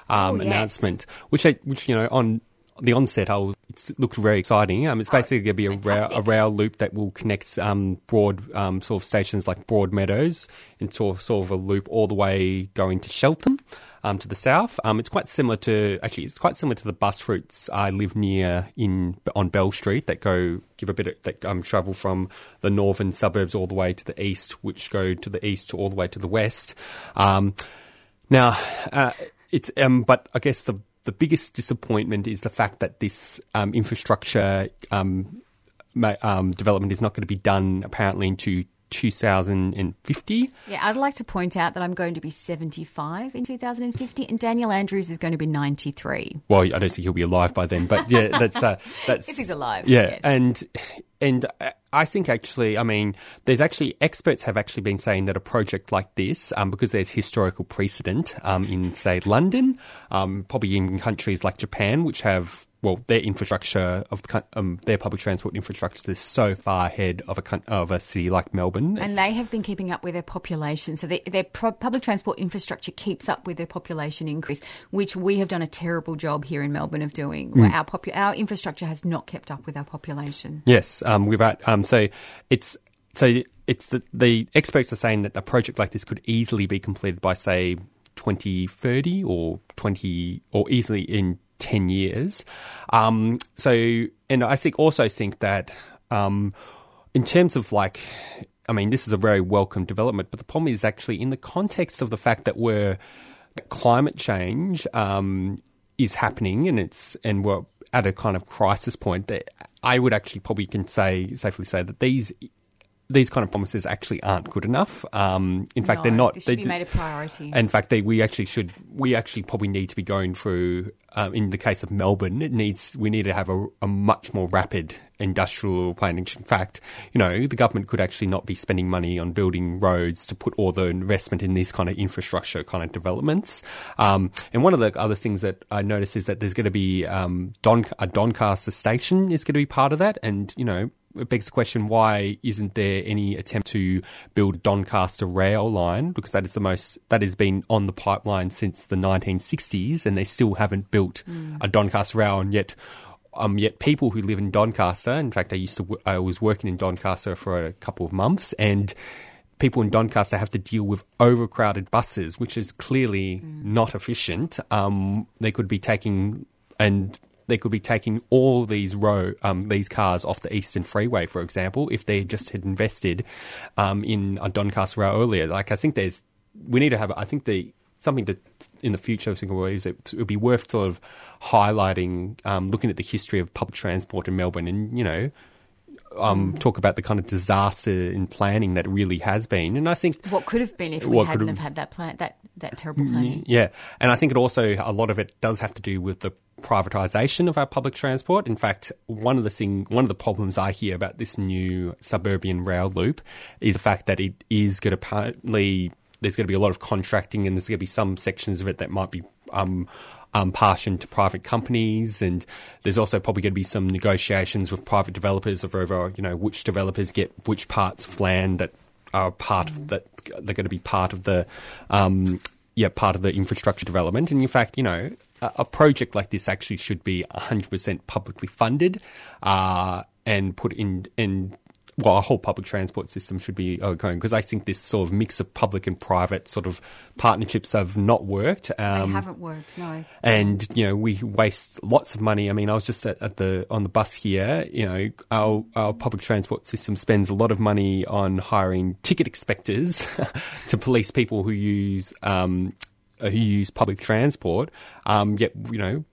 um, oh, yes. announcement, which I, which you know on the onset, I was, it looked very exciting. Um, it's basically going to be a rail, a rail loop that will connect um, broad um, sort of stations like Broadmeadows into sort of a loop all the way going to Shelton um, to the south. Um, it's quite similar to actually, it's quite similar to the bus routes I live near in on Bell Street that go give a bit of, that um, travel from the northern suburbs all the way to the east, which go to the east to all the way to the west. Um, now, uh, it's um, but I guess the the biggest disappointment is the fact that this um, infrastructure um, ma- um, development is not going to be done apparently into 2050.
Yeah, I'd like to point out that I'm going to be 75 in 2050, and Daniel Andrews is going to be 93.
Well, I don't think he'll be alive by then, but yeah, that's uh, that's
If he's alive,
Yeah,
yes.
and and I think actually, I mean, there's actually experts have actually been saying that a project like this, um, because there's historical precedent um, in say London, um, probably in countries like Japan, which have well, their infrastructure of um, their public transport infrastructure is so far ahead of a of a city like Melbourne.
And they have been keeping up with their population. So they, their pro- public transport infrastructure keeps up with their population increase, which we have done a terrible job here in Melbourne of doing.
Hmm.
Our, popu- our infrastructure has not kept up with our population.
Yes, um, without um, so it's so it's the the experts are saying that a project like this could easily be completed by say 2030 or 20 or easily in 10 years. Um, so and I think also think that um, in terms of like I mean this is a very welcome development, but the problem is actually in the context of the fact that we're climate change um, is happening and it's and we're at a kind of crisis point that I would actually probably can say safely say that these these kind of promises actually aren't good enough. Um, in fact,
No,
they're not.
This should
they
be made a priority.
in fact, they, we actually should. We actually probably need to be going through. Um, in the case of Melbourne, it needs. We need to have a, a much more rapid industrial planning. In fact, you know, the government could actually not be spending money on building roads to put all the investment in these kind of infrastructure kind of developments. Um, and one of the other things that I noticed is that there's going to be um, Don, a Doncaster station is going to be part of that, and you know it begs the question why isn't there any attempt to build Doncaster rail line? Because that is the most that has been on the pipeline since the 1960s and they still haven't built a Doncaster rail. And yet um, yet people who live in Doncaster in fact I used to I was working in Doncaster for a couple of months and people in Doncaster have to deal with overcrowded buses which is clearly not efficient. Um, they could be taking and they could be taking all these row um, these cars off the Eastern Freeway, for example, if they just had invested um, in a Doncaster rail earlier. Like I think there's we need to have. I think the something to in the future. I think is it would be worth sort of highlighting, um, looking at the history of public transport in Melbourne, and you know. Um, talk about the kind of disaster in planning that really has been, and I think
what could have been if we hadn't have
have-
had that plan, that that terrible planning.
yeah, and I think it also a lot of it does have to do with the privatization of our public transport. In fact, one of the thing, one of the problems I hear about this new suburban rail loop is the fact that it is going to partly there's going to be a lot of contracting, and there's going to be some sections of it that might be. Um, um, to private companies, and there's also probably going to be some negotiations with private developers over, you know, which developers get which parts of land that are part of that they're going to be part of the um, yeah part of the infrastructure development. And in fact you know a, a project like this actually should be 100% publicly funded uh, and put in in well, our whole public transport system should be uh, going because I think this sort of mix of public and private sort of partnerships have not worked.
They
Um,
haven't worked, no.
and you know we waste lots of money. I mean, I was just at, at the on the bus here. You know, our our public transport system spends a lot of money on hiring ticket inspectors to police people who use um, who use public transport. Um, yet you know.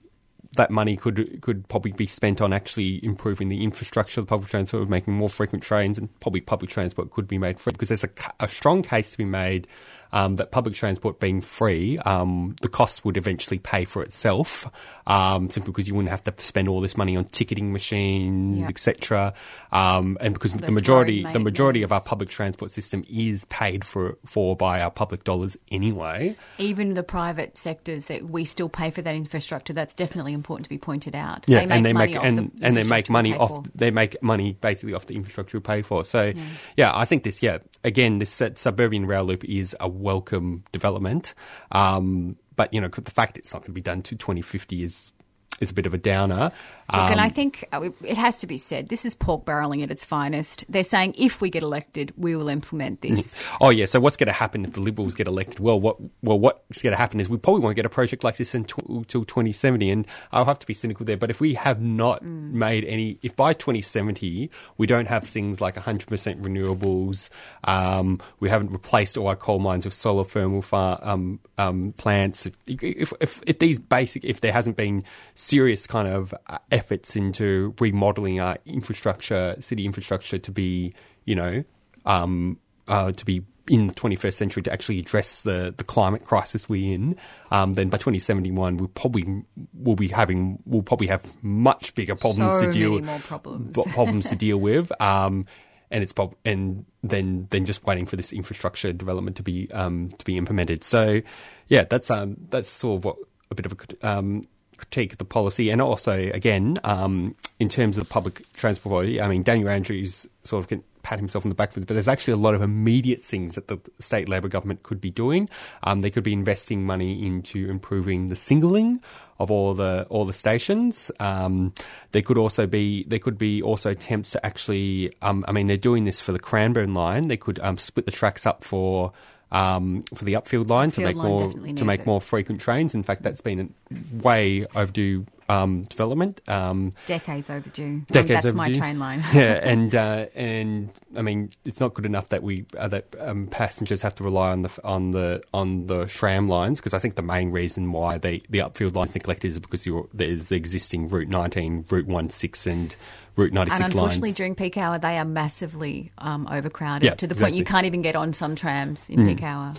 That money could could probably be spent on actually improving the infrastructure of the public transport, making more frequent trains, and probably public transport could be made free because there's a, a strong case to be made um, that public transport being free, um, the costs would eventually pay for itself, um, simply because you wouldn't have to spend all this money on ticketing machines,
Yeah.
etc. Um, and because the majority, the majority of our public transport system is paid for for by our public dollars anyway.
Even the private sectors that we still pay for that infrastructure, that's definitely important to be pointed out.
Yeah,
they make
and they
money
make and,
the
and they make money off.
for.
They make money basically off the infrastructure we pay for. So, yeah, I think this. Yeah, again, this suburban rail loop is a welcome development. Um, but you know, the fact it's not going to be done to 2050 is is a bit of a downer.
Look, and
Um,
I think uh, it has to be said, this is pork barreling at its finest. They're saying if we get elected, we will implement this.
Oh yeah. So what's going to happen if the Liberals get elected? Well, what well what's going to happen is we probably won't get a project like this until 2070, and I'll have to be cynical there. But if we have not made any, if by 2070 we don't have things like 100% renewables, um, we haven't replaced all our coal mines with solar thermal far, um, um, plants. If, if, if, if these basic, if there hasn't been serious kind of uh, efforts into remodeling our infrastructure, city infrastructure to be, you know, um, uh, to be in the 21st century to actually address the, the climate crisis we're in, um, then by 2071 we'll probably will be having we'll probably have much bigger problems
So
to deal
many more problems.
problems to deal with. Um, and it's prob- and then then just waiting for this infrastructure development to be um, to be implemented. So yeah, that's um, that's sort of what a bit of a um, critique of the policy, and also again um, in terms of the public transport. policy, I mean, Daniel Andrews sort of can pat himself on the back for it, but there's actually a lot of immediate things that the state Labor government could be doing. Um, they could be investing money into improving the singling of all the all the stations. Um, there could also be there could be also attempts to actually. Um, I mean, they're doing this for the Cranbourne line. They could um, split the tracks up for. Um, for the upfield line to make
line
more to make
it.
more frequent trains. In fact, that's been a way overdue um, development. Um,
Decades overdue.
Decades
that's my train line.
yeah, and uh, and I mean, it's not good enough that we uh, that um, passengers have to rely on the on the on the tram lines because I think the main reason why they the upfield lines neglected is because you're, there's the existing Route 19, Route 16, and Route 96
And unfortunately,
lines.
during peak hour, they are massively um, overcrowded
Yeah,
to the point you can't even get on some trams in peak hour.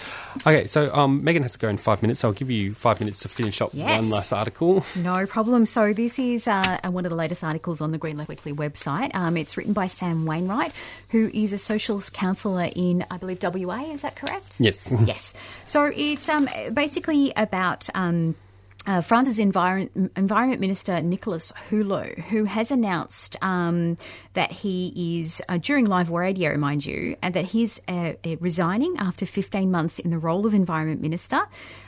Okay, so um, Megan has to go in five minutes. So I'll give you five minutes to finish up
Yes.
one last article.
No problem. So this is uh, one of the latest articles on the Green Left Weekly website. Um, it's written by Sam Wainwright, who is a socials counsellor in, I believe, WA. Is that correct?
Yes.
yes. So it's um, basically about. Uh, France's environment, environment minister Nicolas Hulot, who has announced um, that he is uh, during live radio, mind you, and that he's uh, uh, resigning after 15 months in the role of environment minister.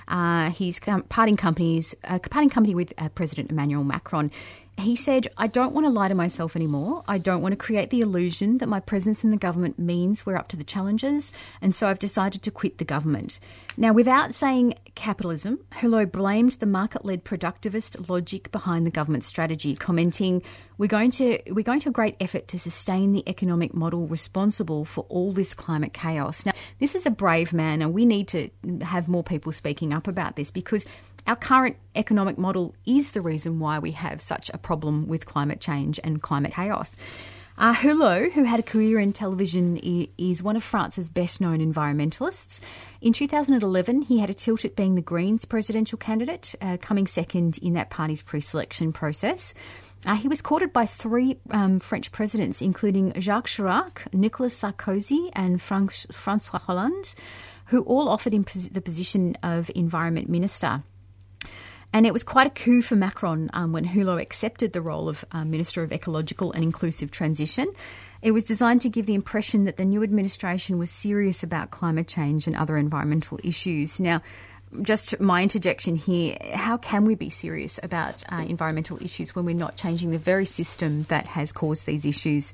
Uh, he's com- parting companies, uh, parting company with uh, President Emmanuel Macron. He said, I don't want to lie to myself anymore. I don't want to create the illusion that my presence in the government means we're up to the challenges, and so I've decided to quit the government. Now, without saying capitalism, Hulot blamed the market led productivist logic behind the government's strategy, commenting, we're going, to, we're going to a great effort to sustain the economic model responsible for all this climate chaos. Now, this is a brave man, and we need to have more people speaking up about this because our current economic model is the reason why we have such a problem with climate change and climate chaos. Uh, Hulot, who had a career in television, is one of France's best known environmentalists. In 2011, he had a tilt at being the Greens presidential candidate, uh, coming second in that party's pre selection process. Uh, he was courted by three um, French presidents, including Jacques Chirac, Nicolas Sarkozy, and Frank- Francois Hollande, who all offered him pos- the position of environment minister. And it was quite a coup for Macron um, when Hulot accepted the role of uh, Minister of Ecological and Inclusive Transition. It was designed to give the impression that the new administration was serious about climate change and other environmental issues. Now, just my interjection here how can we be serious about uh, environmental issues when we're not changing the very system that has caused these issues?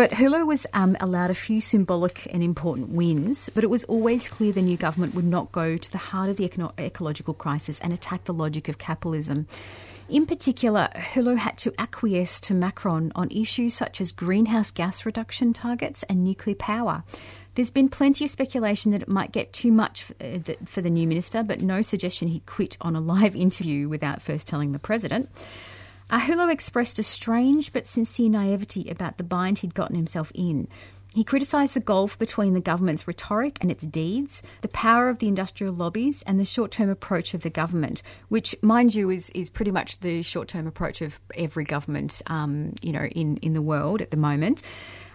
But Hulot was um, allowed a few symbolic and important wins, but it was always clear the new government would not go to the heart of the ecological crisis and attack the logic of capitalism. In particular, Hulot had to acquiesce to Macron on issues such as greenhouse gas reduction targets and nuclear power. There's been plenty of speculation that it might get too much uh, for the new minister, but no suggestion he quit on a live interview without first telling the president. Hulot expressed a strange but sincere naivety about the bind he'd gotten himself in. He criticised the gulf between the government's rhetoric and its deeds, the power of the industrial lobbies, and the short term approach of the government, which, mind you, is, is pretty much the short term approach of every government um, you know, in, in the world at the moment.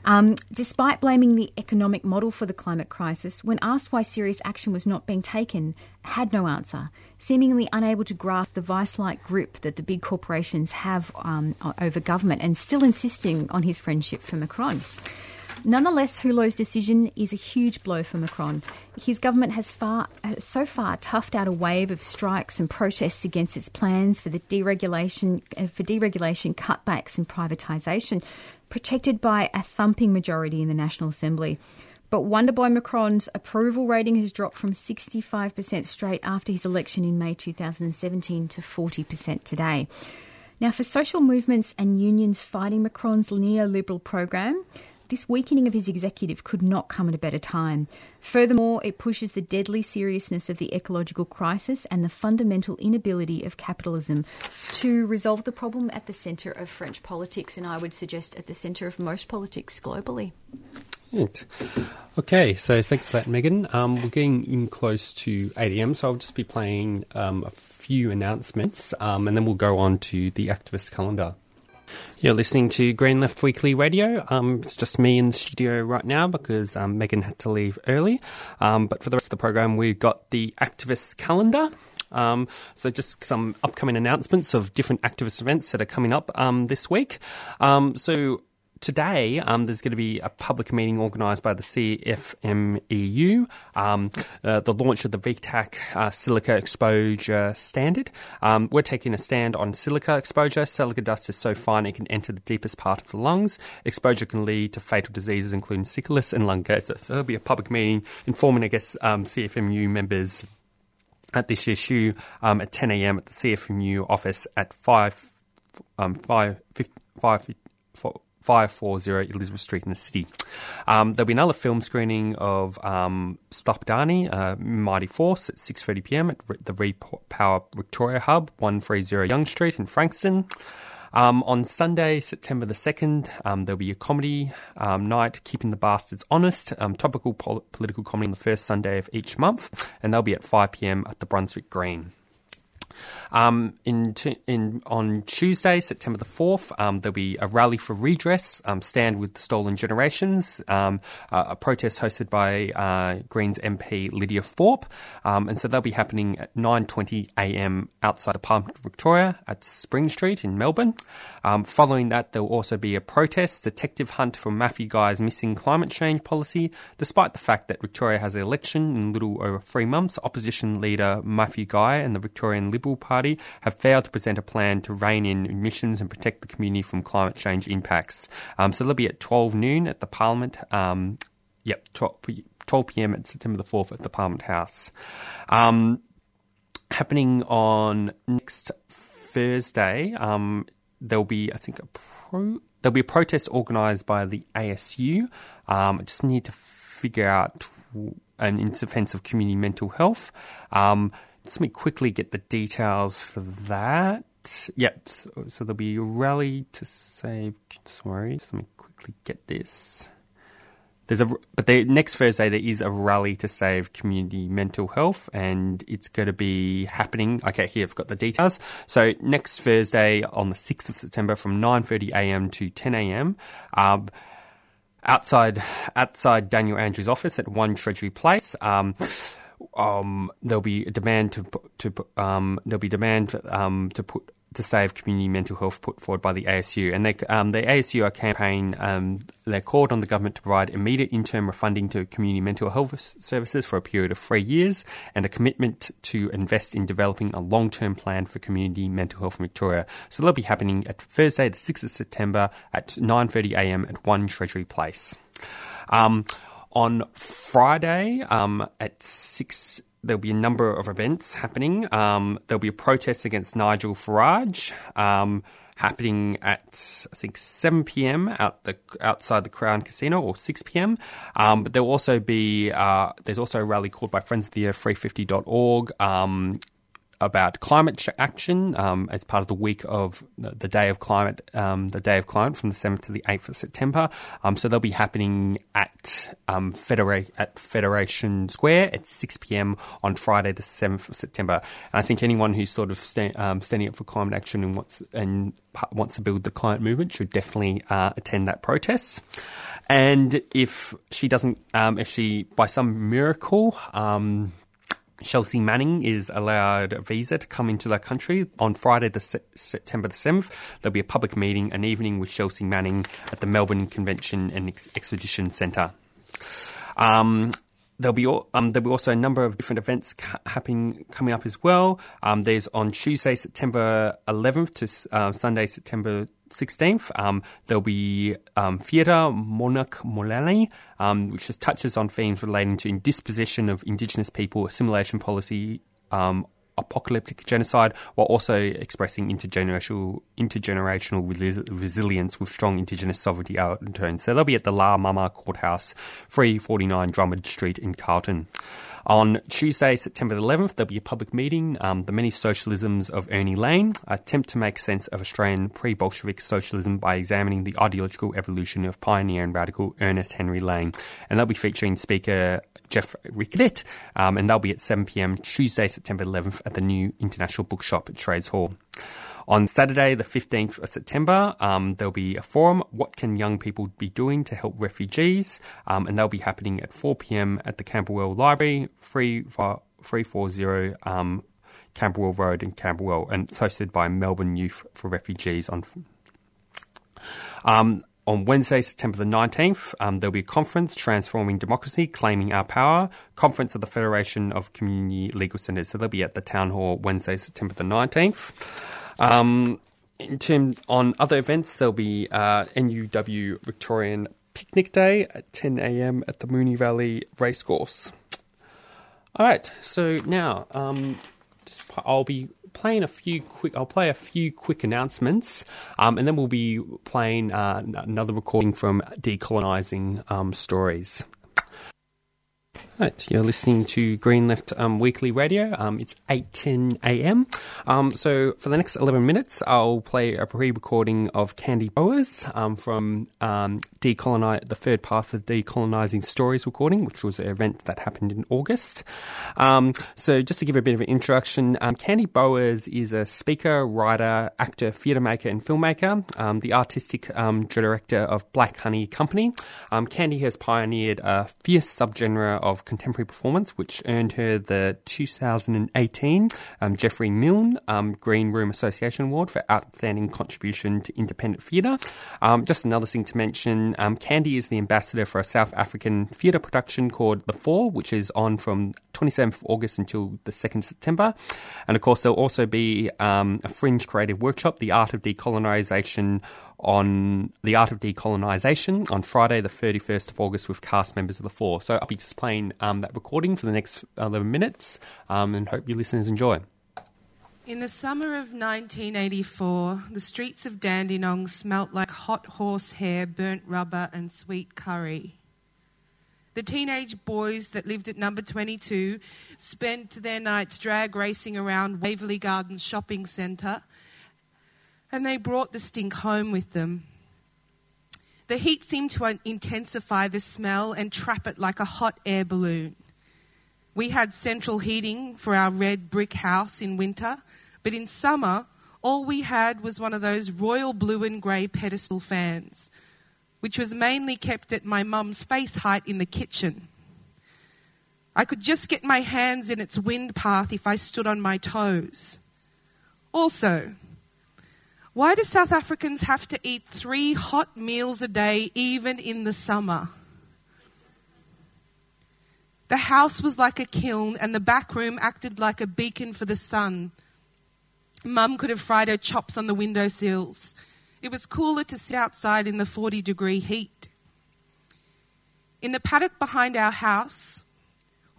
Um, despite blaming the economic model for the climate crisis, when asked why serious action was not being taken, had no answer, seemingly unable to grasp the vice like grip that the big corporations have um, over government, and still insisting on his friendship for Macron.
Nonetheless, Hulot's decision is a huge blow for Macron. His government has far, so far toughed out a wave of strikes and protests against its plans for the deregulation, uh, for deregulation, cutbacks, and privatisation, protected by a thumping majority in the National Assembly. But Wonderboy Macron's approval rating has dropped from 65% straight after his election in May 2017 to 40% today. Now, for social movements and unions fighting Macron's neoliberal program, this weakening of his executive could not come at a better time. Furthermore, it pushes the deadly seriousness of the ecological crisis and the fundamental inability of capitalism to resolve the problem at the centre of French politics, and I would suggest at the centre of most politics globally.
Okay, so thanks for that, Megan. Um, we're getting in close to 8 am, so I'll just be playing um, a few announcements um, and then we'll go on to the activist calendar. You're listening to Green Left Weekly Radio. Um, it's just me in the studio right now because um, Megan had to leave early. Um, but for the rest of the program, we've got the activist calendar. Um, so just some upcoming announcements of different activist events that are coming up um, this week. Um, so today um, there's going to be a public meeting organised by the CFMEU, um, uh, the launch of the VTAC uh, silica exposure standard. Um, we're taking a stand on silica exposure. Silica dust is so fine it can enter the deepest part of the lungs. Exposure can lead to fatal diseases, including silicosis and lung cancer. So there'll be a public meeting informing, I guess, um, CFMU members at this issue um, at 10 a.m. at the CFMU office at 5, um, 5, 5, 5 540 Elizabeth Street in the city. Um, there'll be another film screening of um, Stop Adani, uh, Mighty Force at 6.30pm at the Repower Victoria Hub, 130 Young Street in Frankston. Um, on Sunday, September the 2nd, um, there'll be a comedy um, night, Keeping the Bastards Honest, um, topical pol- political comedy on the first Sunday of each month, and they'll be at 5pm at the Brunswick Green. Um, in, t- in on Tuesday, September the fourth, um, there'll be a rally for redress, um, stand with the stolen generations, uh, a protest hosted by uh, Greens MP Lydia Thorpe, um, and so they'll be happening at nine twenty a.m. outside the Parliament of Victoria at Spring Street in Melbourne. Following that, there will also be a protest, detective hunt for Matthew Guy's missing climate change policy. Despite the fact that Victoria has an election in little over three months, opposition leader Matthew Guy and the Victorian Liberal Liberal Party have failed to present a plan to rein in emissions and protect the community from climate change impacts. Um, so they'll be at 12 noon at the Parliament. Um, yep, 12, 12 p.m. at September the 4th at the Parliament House. Um, happening on next Thursday, um, there'll be, I think, a pro. There'll be a protest organised by the ASU. Um, I just need to figure out an in defence of community mental health. Um, let me quickly get the details for that. Yep, so, so there'll be a rally to save. Sorry, just let me quickly get this. There's a, but the next Thursday there is a rally to save community mental health, and it's going to be happening. Okay, here I've got the details. So next Thursday on the sixth of September from nine thirty a.m. to ten a.m. Um, outside outside Daniel Andrews' office at One Treasury Place. Um, um, there'll be a demand to to um, there'll be demand um, to put to save community mental health put forward by the ASU. And they, um, the ASU are campaign, um, they called on the government to provide immediate interim funding to community mental health services for a period of three years and a commitment to invest in developing a long term plan for community mental health in Victoria. So they'll be happening at Thursday, the 6th of September at 9.30am at 1 Treasury Place. Um, on Friday um, at 6 there'll be a number of events happening. Um, there'll be a protest against Nigel Farage um, happening at I think 7 p.m. out the outside the Crown Casino or 6 p.m. Um, but there'll also be uh, there's also a rally called by Friends of the Earth 350.org um, about climate action um, as part of the week of the, Day of Climate, um, the Day of Climate from the 7th to the 8th of September. Um, so they'll be happening at, um, Federa- at Federation Square at 6 p.m. on Friday, the 7th of September. And I think anyone who's sort of um, standing up for climate action and wants, and wants to build the climate movement should definitely uh, attend that protest. And if she doesn't, um, if she, by some miracle, Chelsea Manning is allowed a visa to come into the country on Friday, the se- September the seventh. There'll be a public meeting, an evening with Chelsea Manning at the Melbourne Convention and Ex- Exhibition Centre. Um, There'll be um, there'll be also a number of different events ca- happening coming up as well. Um, there's on Tuesday, September 11th to uh, Sunday, September 16th. Um, there'll be um, Theatre Monarch Molani, um, which just touches on themes relating to indisposition of Indigenous people, assimilation policy, um, apocalyptic genocide, while also expressing intergenerational intergenerational resi- resilience with strong Indigenous sovereignty outturns. So they'll be at the La Mama Courthouse, 349 Drummond Street in Carlton. On Tuesday, September 11th, there'll be a public meeting, um, The Many Socialisms of Ernie Lane, attempt to make sense of Australian pre-Bolshevik socialism by examining the ideological evolution of pioneer and radical Ernest Henry Lane. And they'll be featuring speaker Jeff Rickett, um, and they'll be at 7pm Tuesday, September 11th at the new International Bookshop at Trades Hall. On Saturday, the 15th of September, um, there'll be a forum, What Can Young People Be Doing to Help Refugees? Um, and they'll be happening at 4pm at the Camberwell Library, 340 um, Camberwell Road in Camberwell, and it's hosted by Melbourne Youth for Refugees on um, on Wednesday, September the 19th, um, there'll be a conference, Transforming Democracy, Claiming Our Power, conference of the Federation of Community Legal Centres. So they'll be at the Town Hall Wednesday, September the 19th. Um, in term on other events, there'll be uh, NUW Victorian Picnic Day at 10 a.m. at the Moonee Valley Racecourse. All right, so now um, I'll be playing a few quick. I'll play a few quick announcements, um, and then we'll be playing uh, another recording from Decolonizing um, Stories. Right, you're listening to Green Left um, Weekly Radio. Um, it's 8.10 a.m. Um, so for the next 11 minutes, I'll play a pre-recording of Candy Bowers um, from um, Decolonize, the third path of Decolonizing Stories recording, which was an event that happened in August. Um, so just to give a bit of an introduction, Candy Bowers is a speaker, writer, actor, theatre maker and filmmaker, the artistic director of Black Honey Company. Candy has pioneered a fierce subgenre of contemporary performance, which earned her the 2018 um, Geoffrey Milne um, Green Room Association Award for outstanding contribution to independent theatre. Um, just another thing to mention, um, Candy is the ambassador for a South African theatre production called The Four, which is on from 27th August until the 2nd September. And of course, there'll also be um, a fringe creative workshop, The Art of Decolonisation on the art of decolonisation on Friday, the 31st of August, with cast members of the Four. So I'll be just playing um, that recording for the next 11 minutes um, and hope you listeners enjoy.
In the summer of 1984, the streets of Dandenong smelt like hot horse hair, burnt rubber, and sweet curry. The teenage boys that lived at number 22 spent their nights drag racing around Waverley Gardens shopping centre and they brought the stink home with them. The heat seemed to intensify the smell and trap it like a hot air balloon. We had central heating for our red brick house in winter, but in summer, all we had was one of those royal blue and grey pedestal fans, which was mainly kept at my mum's face height in the kitchen. I could just get my hands in its wind path if I stood on my toes. Also, why do South Africans have to eat three hot meals a day, even in the summer? The house was like a kiln, and the back room acted like a beacon for the sun. Mum could have fried her chops on the window sills. It was cooler to sit outside in the 40 degree heat. In the paddock behind our house,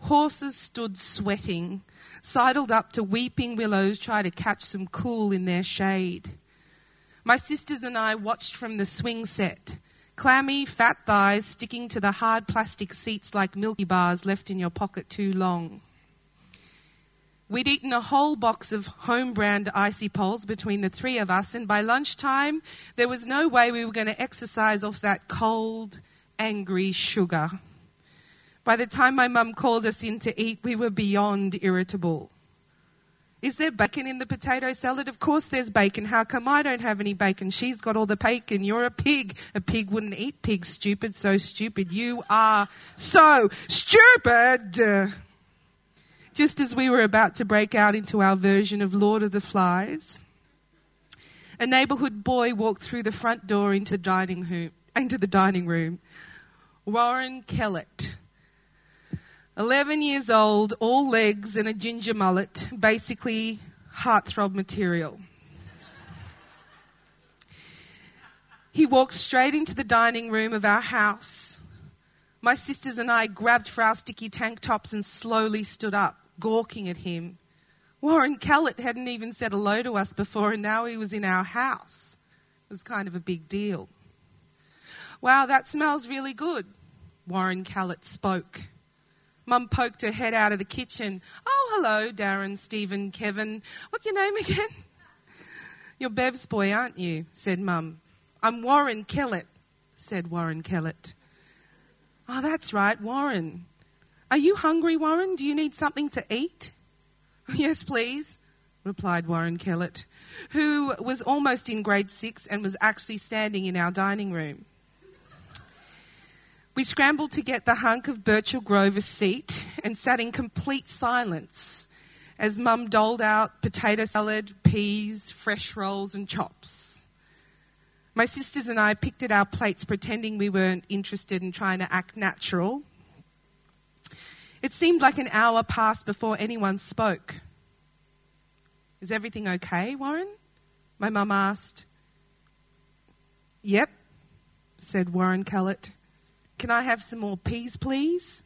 horses stood sweating, sidled up to weeping willows, trying to catch some cool in their shade. My sisters and I watched from the swing set. Clammy, fat thighs sticking to the hard plastic seats like Milky Bars left in your pocket too long. We'd eaten a whole box of home brand icy poles between the three of us, and by lunchtime, there was no way we were going to exercise off that cold, angry sugar. By the time my mum called us in to eat, we were beyond irritable. Is there bacon in the potato salad? Of course there's bacon. How come I don't have any bacon? She's got all the bacon. You're a pig. A pig wouldn't eat pig. Stupid, so stupid. You are so stupid. just as we were about to break out into our version of Lord of the Flies, a neighbourhood boy walked through the front door into the dining room. Into the dining room. Warren Kellett. 11 years old, all legs and a ginger mullet, basically heartthrob material. He walked straight into the dining room of our house. My sisters and I grabbed for our sticky tank tops and slowly stood up, gawking at him. Warren Kellett hadn't even said hello to us before, and now he was in our house. It was kind of a big deal. Wow, that smells really good, Warren Kellett spoke. Mum poked her head out of the kitchen. Oh, hello, Darren, Stephen, Kevin. What's your name again? You're Bev's boy, aren't you? said Mum. I'm Warren Kellett, said Warren Kellett. Oh, that's right, Warren. Are you hungry, Warren? Do you need something to eat? Yes, please, replied Warren Kellett, who was almost in grade six and was actually standing in our dining room. We scrambled to get the hunk of Birchall Grove a seat and sat in complete silence as Mum doled out potato salad, peas, fresh rolls, and chops. My sisters and I picked at our plates, pretending we weren't interested in trying to act natural. It seemed like an hour passed before anyone spoke. Is everything okay, Warren? My mum asked. Yep, said Warren Kellett. Can I have some more peas, please?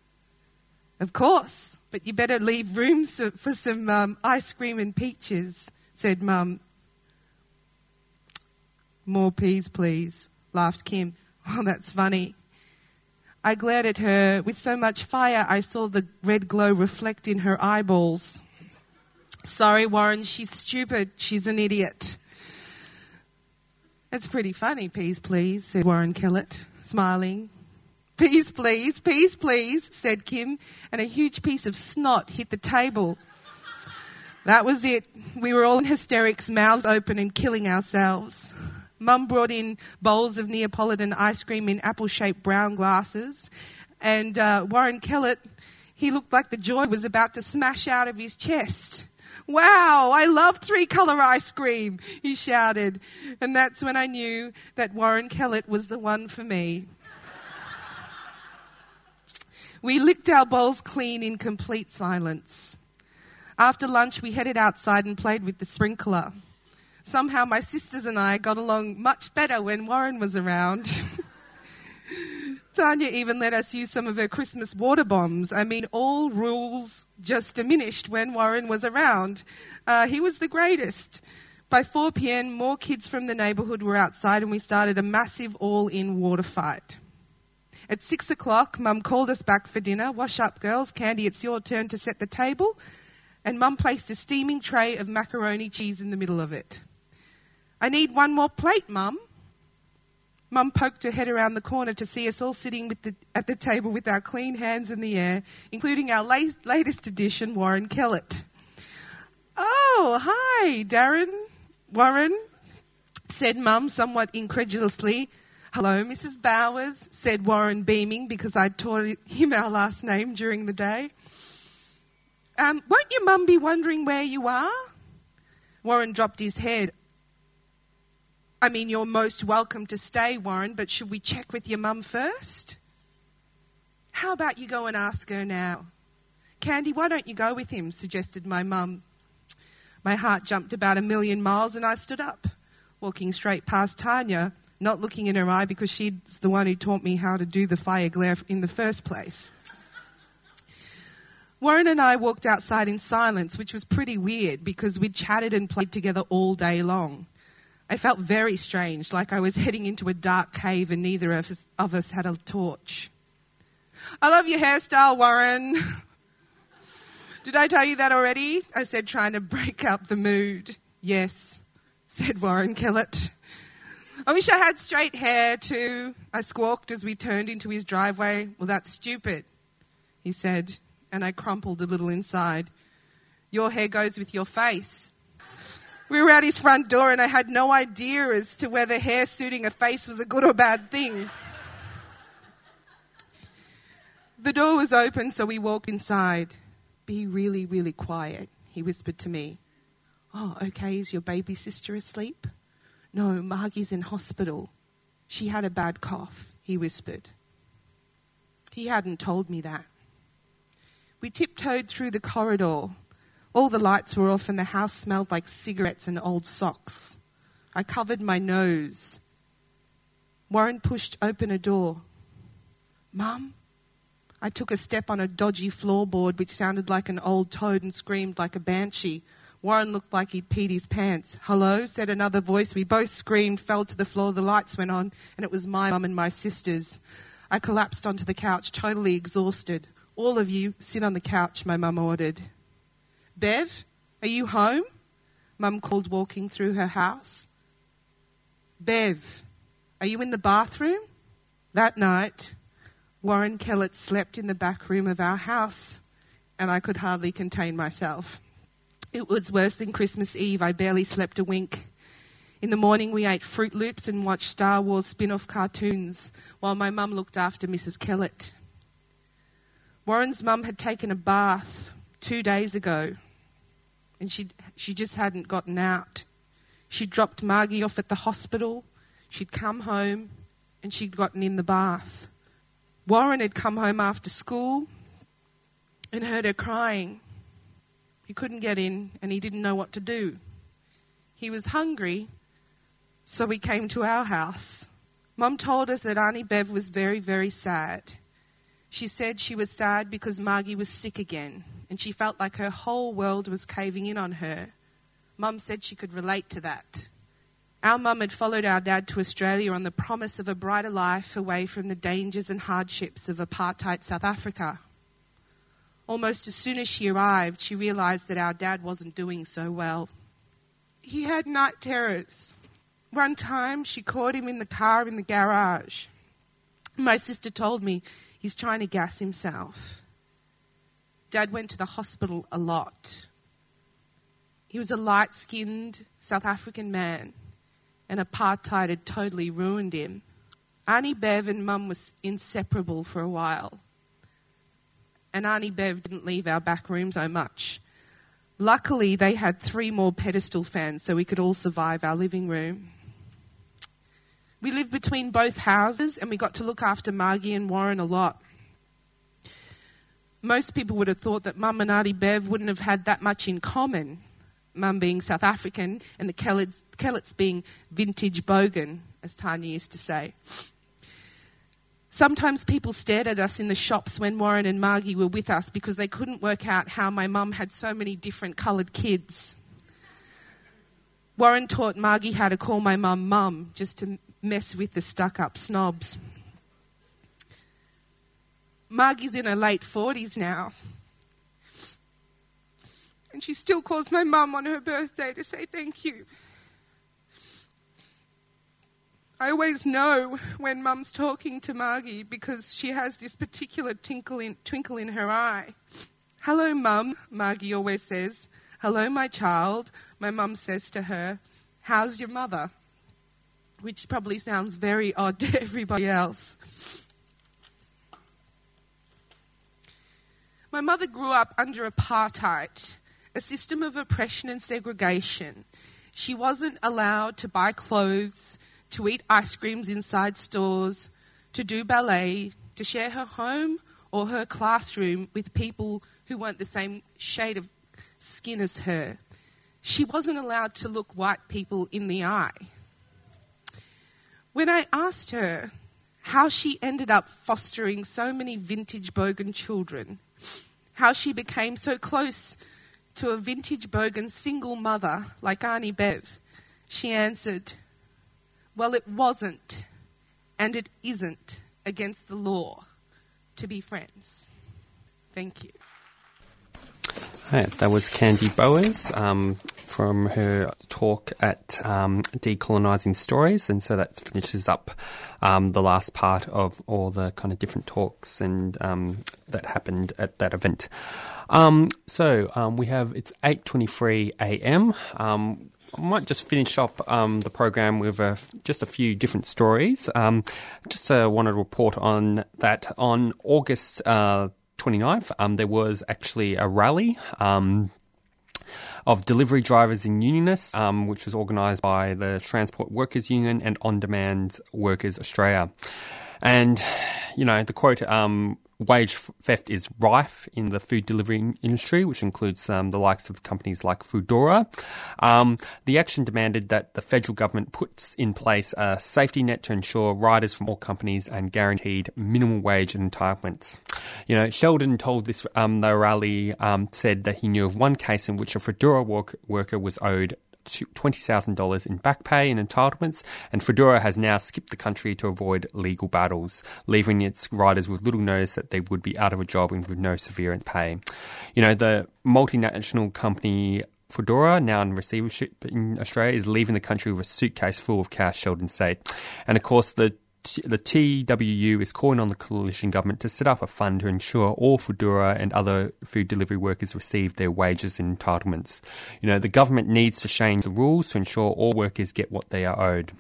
Of course, but you better leave room for some um, ice cream and peaches, said Mum. More peas, please, laughed Kim. Oh, that's funny. I glared at her. With so much fire, I saw the red glow reflect in her eyeballs. Sorry, Warren, she's stupid. She's an idiot. It's pretty funny, peas, please, said Warren Kellett, smiling. Peas, please, peas, please, said Kim, and a huge piece of snot hit the table. That was it. We were all in hysterics, mouths open and killing ourselves. Mum brought in bowls of Neapolitan ice cream in apple shaped brown glasses. And uh, Warren Kellett, he looked like the joy was about to smash out of his chest. Wow, I love three colour ice cream, he shouted. And that's when I knew that Warren Kellett was the one for me. We licked our bowls clean in complete silence. After lunch, we headed outside and played with the sprinkler somehow my sisters and I got along much better when Warren was around. Tanya even let us use some of her Christmas water bombs. I mean, all rules just diminished when Warren was around. Uh, he was the greatest. By 4 pm, more kids from the neighbourhood were outside, and we started a massive all in water fight. At 6 o'clock, Mum called us back for dinner. Wash up, girls. Candy, it's your turn to set the table. And Mum placed a steaming tray of macaroni cheese in the middle of it. I need one more plate, Mum. Mum poked her head around the corner to see us all sitting the, at the table with our clean hands in the air, including our la- latest addition, Warren Kellett. Oh, hi, Darren. Warren, said Mum somewhat incredulously. Hello, Mrs. Bowers, said Warren, beaming because I'd taught him our last name during the day. Um, won't your mum be wondering where you are? Warren dropped his head. I mean, you're most welcome to stay, Warren, but should we check with your mum first? How about you go and ask her now? Candy, why don't you go with him? suggested my mum. My heart jumped about a million miles and I stood up, walking straight past Tanya, not looking in her eye because she's the one who taught me how to do the fire glare in the first place. Warren and I walked outside in silence, which was pretty weird because we'd chatted and played together all day long. I felt very strange, like I was heading into a dark cave and neither of us, of us had a torch. I love your hairstyle, Warren. Did I tell you that already? I said, trying to break up the mood. Yes, said Warren Kellett. I wish I had straight hair too. I squawked as we turned into his driveway. Well, that's stupid, he said, and I crumpled a little inside. Your hair goes with your face, we were at his front door, and I had no idea as to whether hair suiting a face was a good or bad thing. The door was open, so we walked inside. Be really, really quiet, he whispered to me. Oh, okay, is your baby sister asleep? No, Margie's in hospital. She had a bad cough, he whispered. He hadn't told me that. We tiptoed through the corridor. All the lights were off, and the house smelled like cigarettes and old socks. I covered my nose. Warren pushed open a door. Mum? I took a step on a dodgy floorboard which sounded like an old toad and screamed like a banshee. Warren looked like he'd peed his pants. Hello, said another voice. We both screamed, fell to the floor, the lights went on, and it was my mum and my sisters. I collapsed onto the couch, totally exhausted. All of you sit on the couch, my mum ordered. Bev, are you home? Mum called, walking through her house. Bev, are you in the bathroom? That night, Warren Kellett slept in the back room of our house, and I could hardly contain myself. It was worse than Christmas Eve. I barely slept a wink. In the morning, we ate Froot Loops and watched Star Wars spin off cartoons while my mum looked after Mrs. Kellett. Warren's mum had taken a bath two days ago, and she, she just hadn't gotten out. She'd dropped Margie off at the hospital, she'd come home, and she'd gotten in the bath. Warren had come home after school and heard her crying. He couldn't get in and he didn't know what to do. He was hungry, so we came to our house. Mum told us that Auntie Bev was very, very sad. She said she was sad because Margie was sick again and she felt like her whole world was caving in on her. Mum said she could relate to that. Our mum had followed our dad to Australia on the promise of a brighter life away from the dangers and hardships of apartheid South Africa. Almost as soon as she arrived, she realised that our dad wasn't doing so well. He had night terrors. One time, she caught him in the car in the garage. My sister told me he's trying to gas himself. Dad went to the hospital a lot. He was a light skinned South African man and apartheid had totally ruined him. Annie Bev and Mum was inseparable for a while. And Auntie Bev didn't leave our back room so much. Luckily, they had three more pedestal fans so we could all survive our living room. We lived between both houses and we got to look after Margie and Warren a lot. Most people would have thought that Mum and Auntie Bev wouldn't have had that much in common, mum being South African and the Kelletts, Kelletts being vintage bogan, as Tanya used to say. Sometimes people stared at us in the shops when Warren and Margie were with us because they couldn't work out how my mum had so many different coloured kids. Warren taught Margie how to call my mum mum just to mess with the stuck up snobs. Margie's in her late 40s now, and she still calls my mum on her birthday to say thank you. I always know when mum's talking to Margie because she has this particular twinkle in, twinkle in her eye. Hello, mum, Margie always says. Hello, my child, my mum says to her. How's your mother? Which probably sounds very odd to everybody else. My mother grew up under apartheid a system of oppression and segregation. She wasn't allowed to buy clothes, to eat ice creams inside stores, to do ballet, to share her home or her classroom with people who weren't the same shade of skin as her. She wasn't allowed to look white people in the eye. When I asked her how she ended up fostering so many vintage Bogan children, how she became so close to a vintage bogan single mother like Auntie Bev, she answered, Well, it wasn't, and it isn't against the law to be friends. Thank you.
Hey, that was Candy Bowers um, from her talk at um, Decolonising Stories, and so that finishes up um, the last part of all the kind of different talks and um, that happened at that event. Um, so um, we have it's eight twenty three a.m. I might just finish up um, the program with a, just a few different stories. Um, just uh, wanted to report on that on August. Uh, 29th, um, there was actually a rally. Um, of delivery drivers and unionists, um, which was organised by the Transport Workers Union and On Demand Workers Australia. And, you know, the quote um, wage theft is rife in the food delivery industry, which includes um, the likes of companies like Foodora. Um, the action demanded that the federal government puts in place a safety net to ensure riders from all companies and guaranteed minimum wage entitlements. You know, Sheldon told this um, the rally um, said that he knew of one case in which a Foodora work- worker was owed $20,000 in back pay and entitlements, and Foodora has now skipped the country to avoid legal battles, leaving its riders with little notice that they would be out of a job and with no severe pay. You know, the multinational company Foodora, now in receivership in Australia, is leaving the country with a suitcase full of cash, Sheldon said. And of course, the the TWU is calling on the coalition government to set up a fund to ensure all Foodora and other food delivery workers receive their wages and entitlements. You know, the government needs to change the rules to ensure all workers get what they are owed.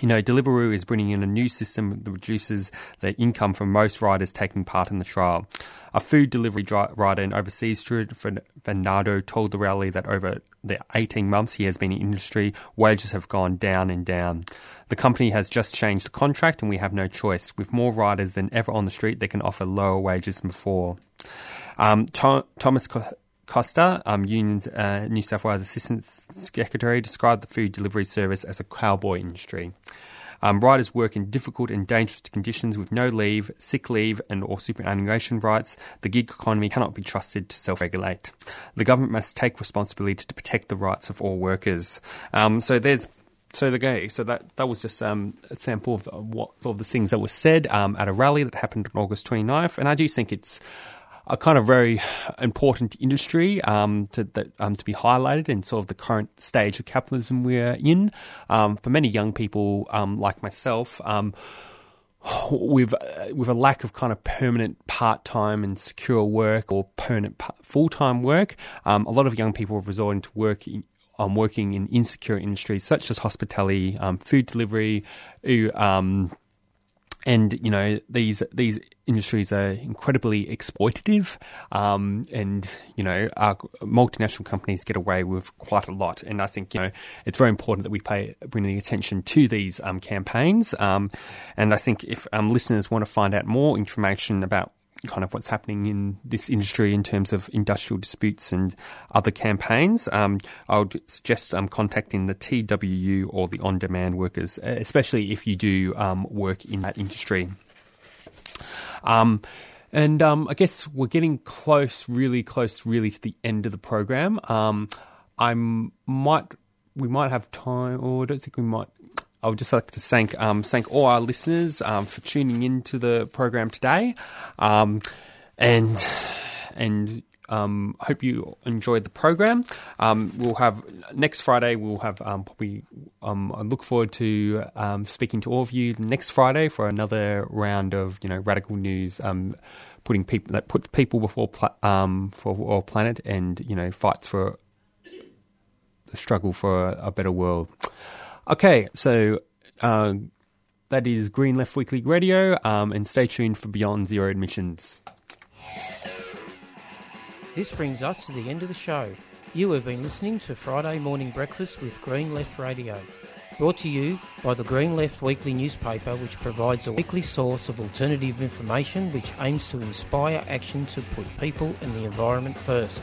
You know, Deliveroo is bringing in a new system that reduces the income from most riders taking part in the trial. A food delivery rider in overseas, Stuart Fernando, told the rally that over the 18 months he has been in industry, wages have gone down and down. The company has just changed the contract and we have no choice. With more riders than ever on the street, they can offer lower wages than before. Um, Thomas Costa, um, Union's uh, New South Wales Assistant Secretary, described the food delivery service as a cowboy industry. Um, riders work in difficult and dangerous conditions with no leave, sick leave, and or superannuation rights. The gig economy cannot be trusted to self-regulate. The government must take responsibility to protect the rights of all workers. Um, so there's so the gay. So that that was just um, a sample of what of the things that were said um, at a rally that happened on August 29th, and I do think it's a kind of very important industry um, to that, um, to be highlighted in sort of the current stage of capitalism we're in. Um, for many young people um, like myself, um, with with a lack of kind of permanent part time and secure work or permanent full time work, um, a lot of young people are resorting to work. In, um, working in insecure industries such as hospitality, food delivery, um, and you know these these industries are incredibly exploitative, um, and you know multinational companies get away with quite a lot. And I think you know it's very important that we pay bringing attention to these um, campaigns. Um, and I think if um, listeners want to find out more information about kind of what's happening in this industry in terms of industrial disputes and other campaigns, um, I would suggest um, contacting the TWU or the on demand workers, especially if you do um, work in that industry. Um, and um, I guess we're getting close, really close, really to the end of the program. Um, I might, we might have time, or I don't think we might I would just like to thank um, thank all our listeners um, for tuning in to the program today, um, and and um, hope you enjoyed the program. Um, we'll have next Friday. We'll have um, probably. Um, I look forward to um, speaking to all of you next Friday for another round of you know radical news. Um, putting people that put people before pla- for our planet and you know fights for the struggle for a, a better world. Okay, so uh, that is Green Left Weekly Radio, um, and stay tuned for Beyond Zero Emissions.
This brings us to the end of the show. You have been listening to Friday Morning Breakfast with Green Left Radio, brought to you by the Green Left Weekly newspaper, which provides a weekly source of alternative information which aims to inspire action to put people and the environment first.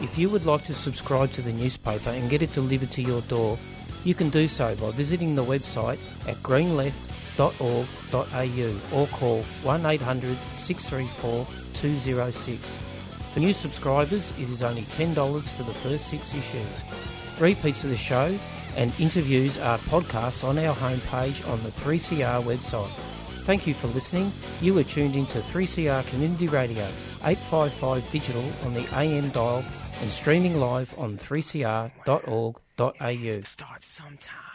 If you would like to subscribe to the newspaper and get it delivered to your door, you can do so by visiting the website at greenleft.org.au or call 1800 634 206. For new subscribers, it is only $10 for the first six issues. Repeats of the show and interviews are podcasts on our homepage on the 3CR website. Thank you for listening. You are tuned into 3CR Community Radio, 855 digital on the AM dial and streaming live on 3cr.org.au. Start sometime.